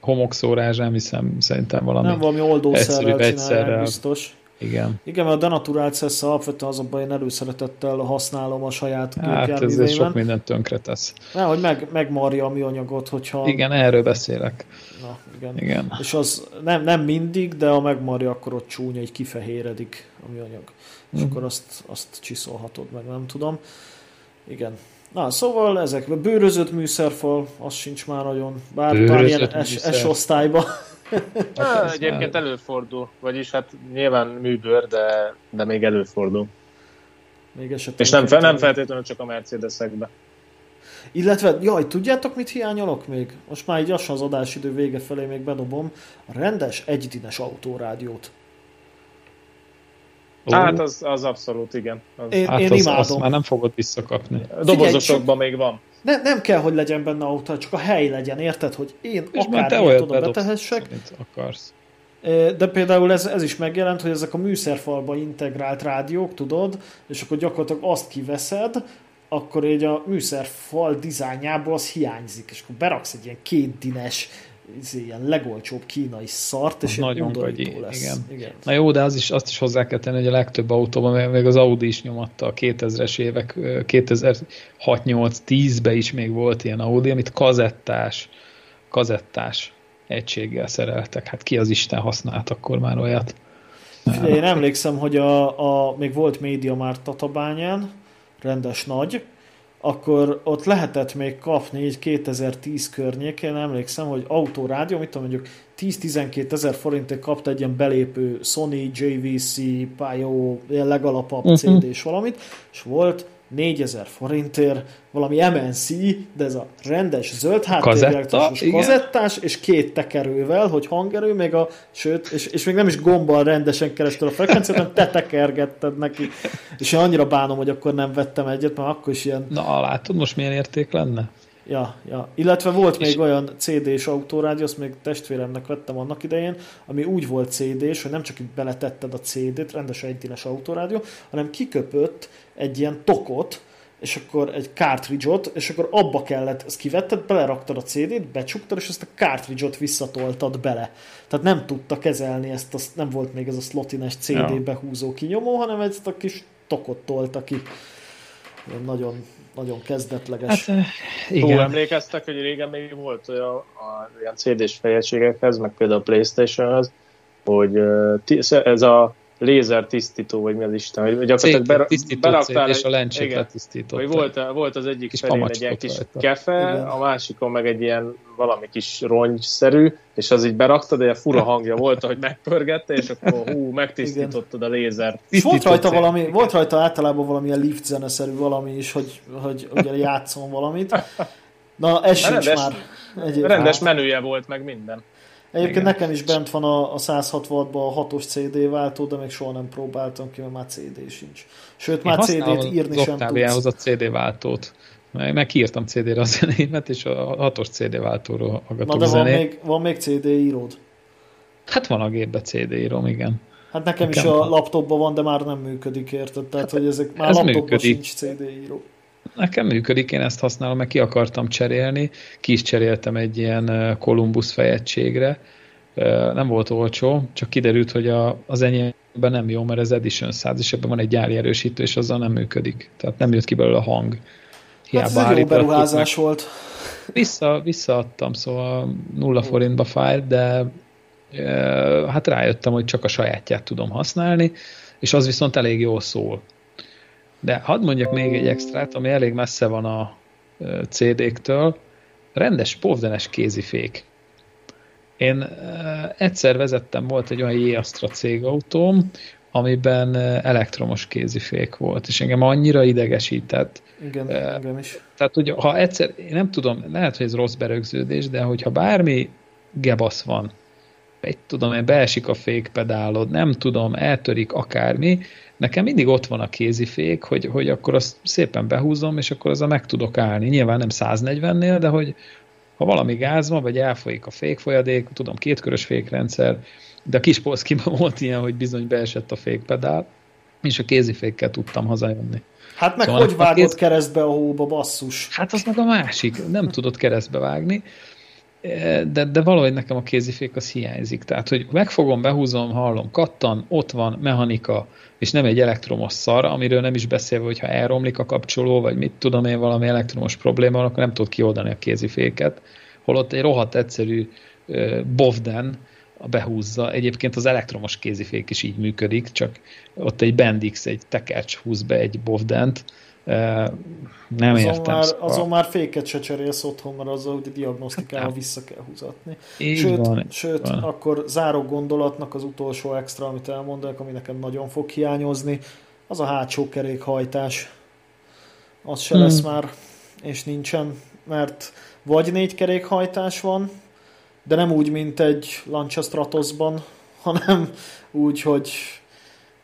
homokszórás, nem hiszem, szerintem valami Nem, valami oldószerrel csinálják, biztos. Igen. Igen, mert a denaturált szesz alapvetően az abban én előszeretettel használom a saját Hát ez sok mindent tönkre tesz. Nem, hogy meg, megmarja a műanyagot, hogyha... Igen, erről beszélek. Na, igen. igen. És az nem, nem mindig, de ha megmarja, akkor ott csúnya, így kifehéredik a műanyag. És mm. akkor azt, azt csiszolhatod meg, nem tudom. Igen. Na, szóval ezek, bőrözött műszerfal, az sincs már nagyon, bár, bár ilyen S-osztályban. Hát, egyébként előfordul, vagyis hát nyilván műbőr, de, de még előfordul. Még És nem, fel, nem feltétlenül csak a Mercedesekbe. Illetve, jaj, tudjátok, mit hiányolok még? Most már így lassan az adásidő vége felé még bedobom. A rendes egydines autórádiót. Hát az, az abszolút, igen. Az... Én, hát én az, imádom. Azt már nem fogod visszakapni. Dobozosokban még van. Ne, nem kell, hogy legyen benne autó, csak a hely legyen, érted, hogy én akármilyen oda betehessek. Akarsz. De például ez, ez is megjelent, hogy ezek a műszerfalba integrált rádiók, tudod, és akkor gyakorlatilag azt kiveszed, akkor így a műszerfal dizájnjából az hiányzik, és akkor beraksz egy ilyen kétdines ilyen legolcsóbb kínai szart, és nagyon gagyi, lesz. Igen. igen. Na jó, de az is, azt is hozzá kell tenni, hogy a legtöbb autóban, még az Audi is nyomatta a 2000-es évek, 2006-8-10-ben is még volt ilyen Audi, amit kazettás, kazettás egységgel szereltek. Hát ki az Isten használt akkor már olyat? Én emlékszem, hogy a, a, még volt média már Tatabányán, rendes nagy, akkor ott lehetett még kapni így 2010 környékén, emlékszem, hogy autórádió, mit tudom mondjuk 10-12 ezer forintért kapta egy ilyen belépő Sony, JVC, Pio, ilyen legalapabb uh-huh. CD-s valamit, és volt 4000 forintért valami MNC, de ez a rendes zöld háttérjelektorsos kazettás, és két tekerővel, hogy hangerő, még a, sőt, és, és még nem is gombbal rendesen keresztül a frekvenciát, hanem te tekergetted neki. És én annyira bánom, hogy akkor nem vettem egyet, mert akkor is ilyen... Na, látod, most milyen érték lenne? Ja, ja. Illetve volt és... még olyan CD-s autórádió, azt még testvéremnek vettem annak idején, ami úgy volt CD-s, hogy nem csak itt beletetted a CD-t, rendes egydines autórádió, hanem kiköpött egy ilyen tokot, és akkor egy cartridge-ot, és akkor abba kellett, ezt kivetted, beleraktad a CD-t, becsuktad, és ezt a cartridge-ot visszatoltad bele. Tehát nem tudta kezelni ezt, a, nem volt még ez a slotines CD ja. behúzó kinyomó, hanem ezt a kis tokot tolta ki. Nagyon nagyon kezdetleges. Hát, igen. Túl emlékeztek, hogy régen még volt olyan, a, olyan CD-s fejegységekhez, meg például a Playstation-hez, hogy ez a lézer tisztító, vagy mi az Isten, hogy gyakorlatilag ber, beraktál és a lencsét letisztított. Hogy volt, volt az egyik kis felén egy ilyen kis rajta. kefe, Igen. a másikon meg egy ilyen valami kis rongyszerű, és az így beraktad, de fura hangja volt, hogy megpörgette, és akkor hú, megtisztítottad a lézert. Volt rajta, valami, volt rajta általában valamilyen lift zeneszerű valami is, hogy, hogy ugye játszom valamit. Na, ez sincs rendes, már. Egyébként. Rendes menüje volt, meg minden. Egyébként Igen. nekem is bent van a, a 166-ban a 6-os CD váltó, de még soha nem próbáltam ki, mert már CD sincs. Sőt, már CD-t írni sem tudsz. a CD váltót. Meg, megírtam CD-re a zenémet, és a 6-os CD váltóról hallgatok Na de van még, van még CD íród? Hát van a gépbe CD íróm, igen. Hát nekem, nekem is a laptopban van, de már nem működik, érted? Tehát, hogy ezek már Ez laptopban működik. sincs CD író. Nekem működik, én ezt használom, meg ki akartam cserélni, ki is cseréltem egy ilyen Columbus fejegységre, nem volt olcsó, csak kiderült, hogy a, az enyémben nem jó, mert ez Edition 100, és ebben van egy gyári erősítő, és azzal nem működik. Tehát nem jött ki belőle a hang. Hiába hát ez egy jó beruházás meg. volt. Vissza, visszaadtam, szóval nulla forintba fájt, de hát rájöttem, hogy csak a sajátját tudom használni, és az viszont elég jól szól. De hadd mondjak még egy extrát, ami elég messze van a CD-któl. Rendes, povdenes kézifék. Én egyszer vezettem, volt egy olyan J-Astra cégautóm, amiben elektromos kézifék volt, és engem annyira idegesített. Igen, uh, engem is. Tehát, hogy ha egyszer, én nem tudom, lehet, hogy ez rossz berögződés, de hogyha bármi gebasz van, egy tudom én, beesik a fékpedálod, nem tudom, eltörik akármi, nekem mindig ott van a kézifék, hogy, hogy akkor azt szépen behúzom, és akkor a meg tudok állni. Nyilván nem 140-nél, de hogy ha valami gáz van, vagy elfolyik a fékfolyadék, tudom, kétkörös fékrendszer, de a kis polszkiban volt ilyen, hogy bizony beesett a fékpedál, és a kézifékkel tudtam hazajönni. Hát meg szóval hogy vágott kéz... keresztbe a hóba, basszus? Hát az meg a másik, nem tudott keresztbe vágni, de, de valahogy nekem a kézifék az hiányzik. Tehát, hogy megfogom, behúzom, hallom, kattan, ott van mechanika, és nem egy elektromos szar, amiről nem is beszélve, hogyha elromlik a kapcsoló, vagy mit tudom én, valami elektromos probléma van, akkor nem tud kioldani a kéziféket. Holott egy rohadt egyszerű uh, Bovden behúzza. Egyébként az elektromos kézifék is így működik, csak ott egy Bendix, egy tekercs húz be egy Bovdent, nem azon értem. Már, szóval. azon már féket se cserélsz otthon, mert azzal ugye diagnosztikával vissza kell húzatni. Így sőt, van, sőt van. akkor záró gondolatnak az utolsó extra, amit elmondanak, ami nekem nagyon fog hiányozni, az a hátsó kerékhajtás. Az se hmm. lesz már, és nincsen, mert vagy négy kerékhajtás van, de nem úgy, mint egy Lancia Stratosban, hanem úgy, hogy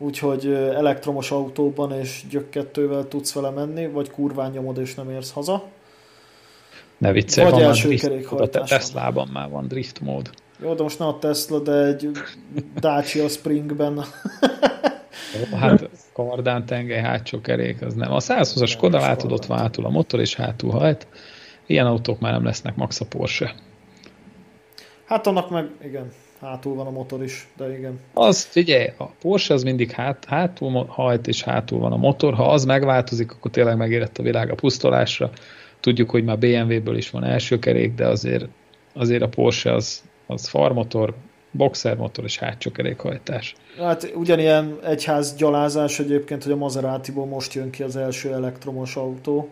úgyhogy elektromos autóban és gyökkettővel tudsz vele menni, vagy kurván nyomod és nem érsz haza. Ne viccelj, vagy van első drift, a Teslában már van drift mód. Jó, de most nem a Tesla, de egy Dacia Springben Hát kardán tengely, hátsó kerék, az nem. A 120-as Skoda látod, ott van hátul a motor, és hátul hajt. Ilyen autók már nem lesznek, max a Porsche. Hát annak meg, igen, hátul van a motor is, de igen. Az, figyelj, a Porsche az mindig hát, hátul hajt, és hátul van a motor. Ha az megváltozik, akkor tényleg megérett a világ a pusztolásra. Tudjuk, hogy már BMW-ből is van első kerék, de azért, azért a Porsche az, az farmotor, boxermotor és hátsó kerékhajtás. Hát ugyanilyen egyház gyalázás egyébként, hogy a Maserati-ból most jön ki az első elektromos autó,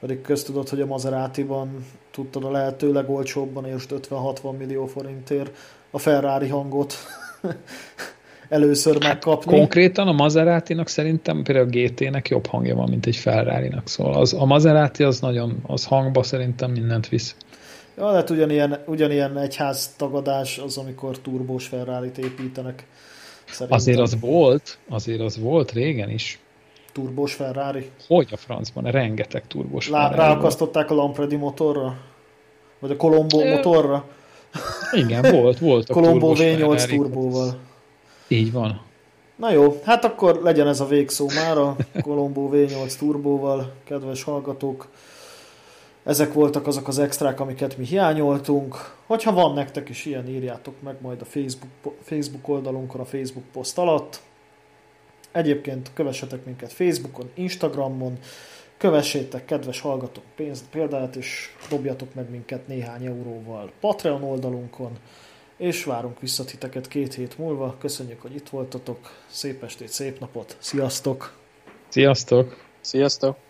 pedig köztudott, hogy a Maserati-ban tudtad a lehető legolcsóbban és 50-60 millió forintért a Ferrari hangot először hát megkapni. Konkrétan a Maserati-nak szerintem például a GT-nek jobb hangja van, mint egy Ferrari-nak. Szóval az, a Maserati az nagyon, az hangba szerintem mindent visz. Ja, hát ugyanilyen, ugyanilyen egyház tagadás az, amikor turbós ferrari építenek. Szerintem. Azért az volt, azért az volt régen is. Turbós Ferrari? Hogy a francban? Rengeteg turbós Lá, Ferrari Ráakasztották a Lampredi motorra? Vagy a Colombo Ö... motorra? Igen, volt, volt. A Colombo V8 turbóval. Így van. Na jó, hát akkor legyen ez a végszó már a Colombo V8 turbóval, kedves hallgatók. Ezek voltak azok az extrák, amiket mi hiányoltunk. Hogyha van nektek is ilyen, írjátok meg majd a Facebook, Facebook oldalunkon, a Facebook poszt alatt. Egyébként kövessetek minket Facebookon, Instagramon, kövessétek kedves hallgatók pénzt, példáját, és dobjatok meg minket néhány euróval Patreon oldalunkon, és várunk vissza titeket két hét múlva. Köszönjük, hogy itt voltatok. Szép estét, szép napot. Sziasztok! Sziasztok! Sziasztok!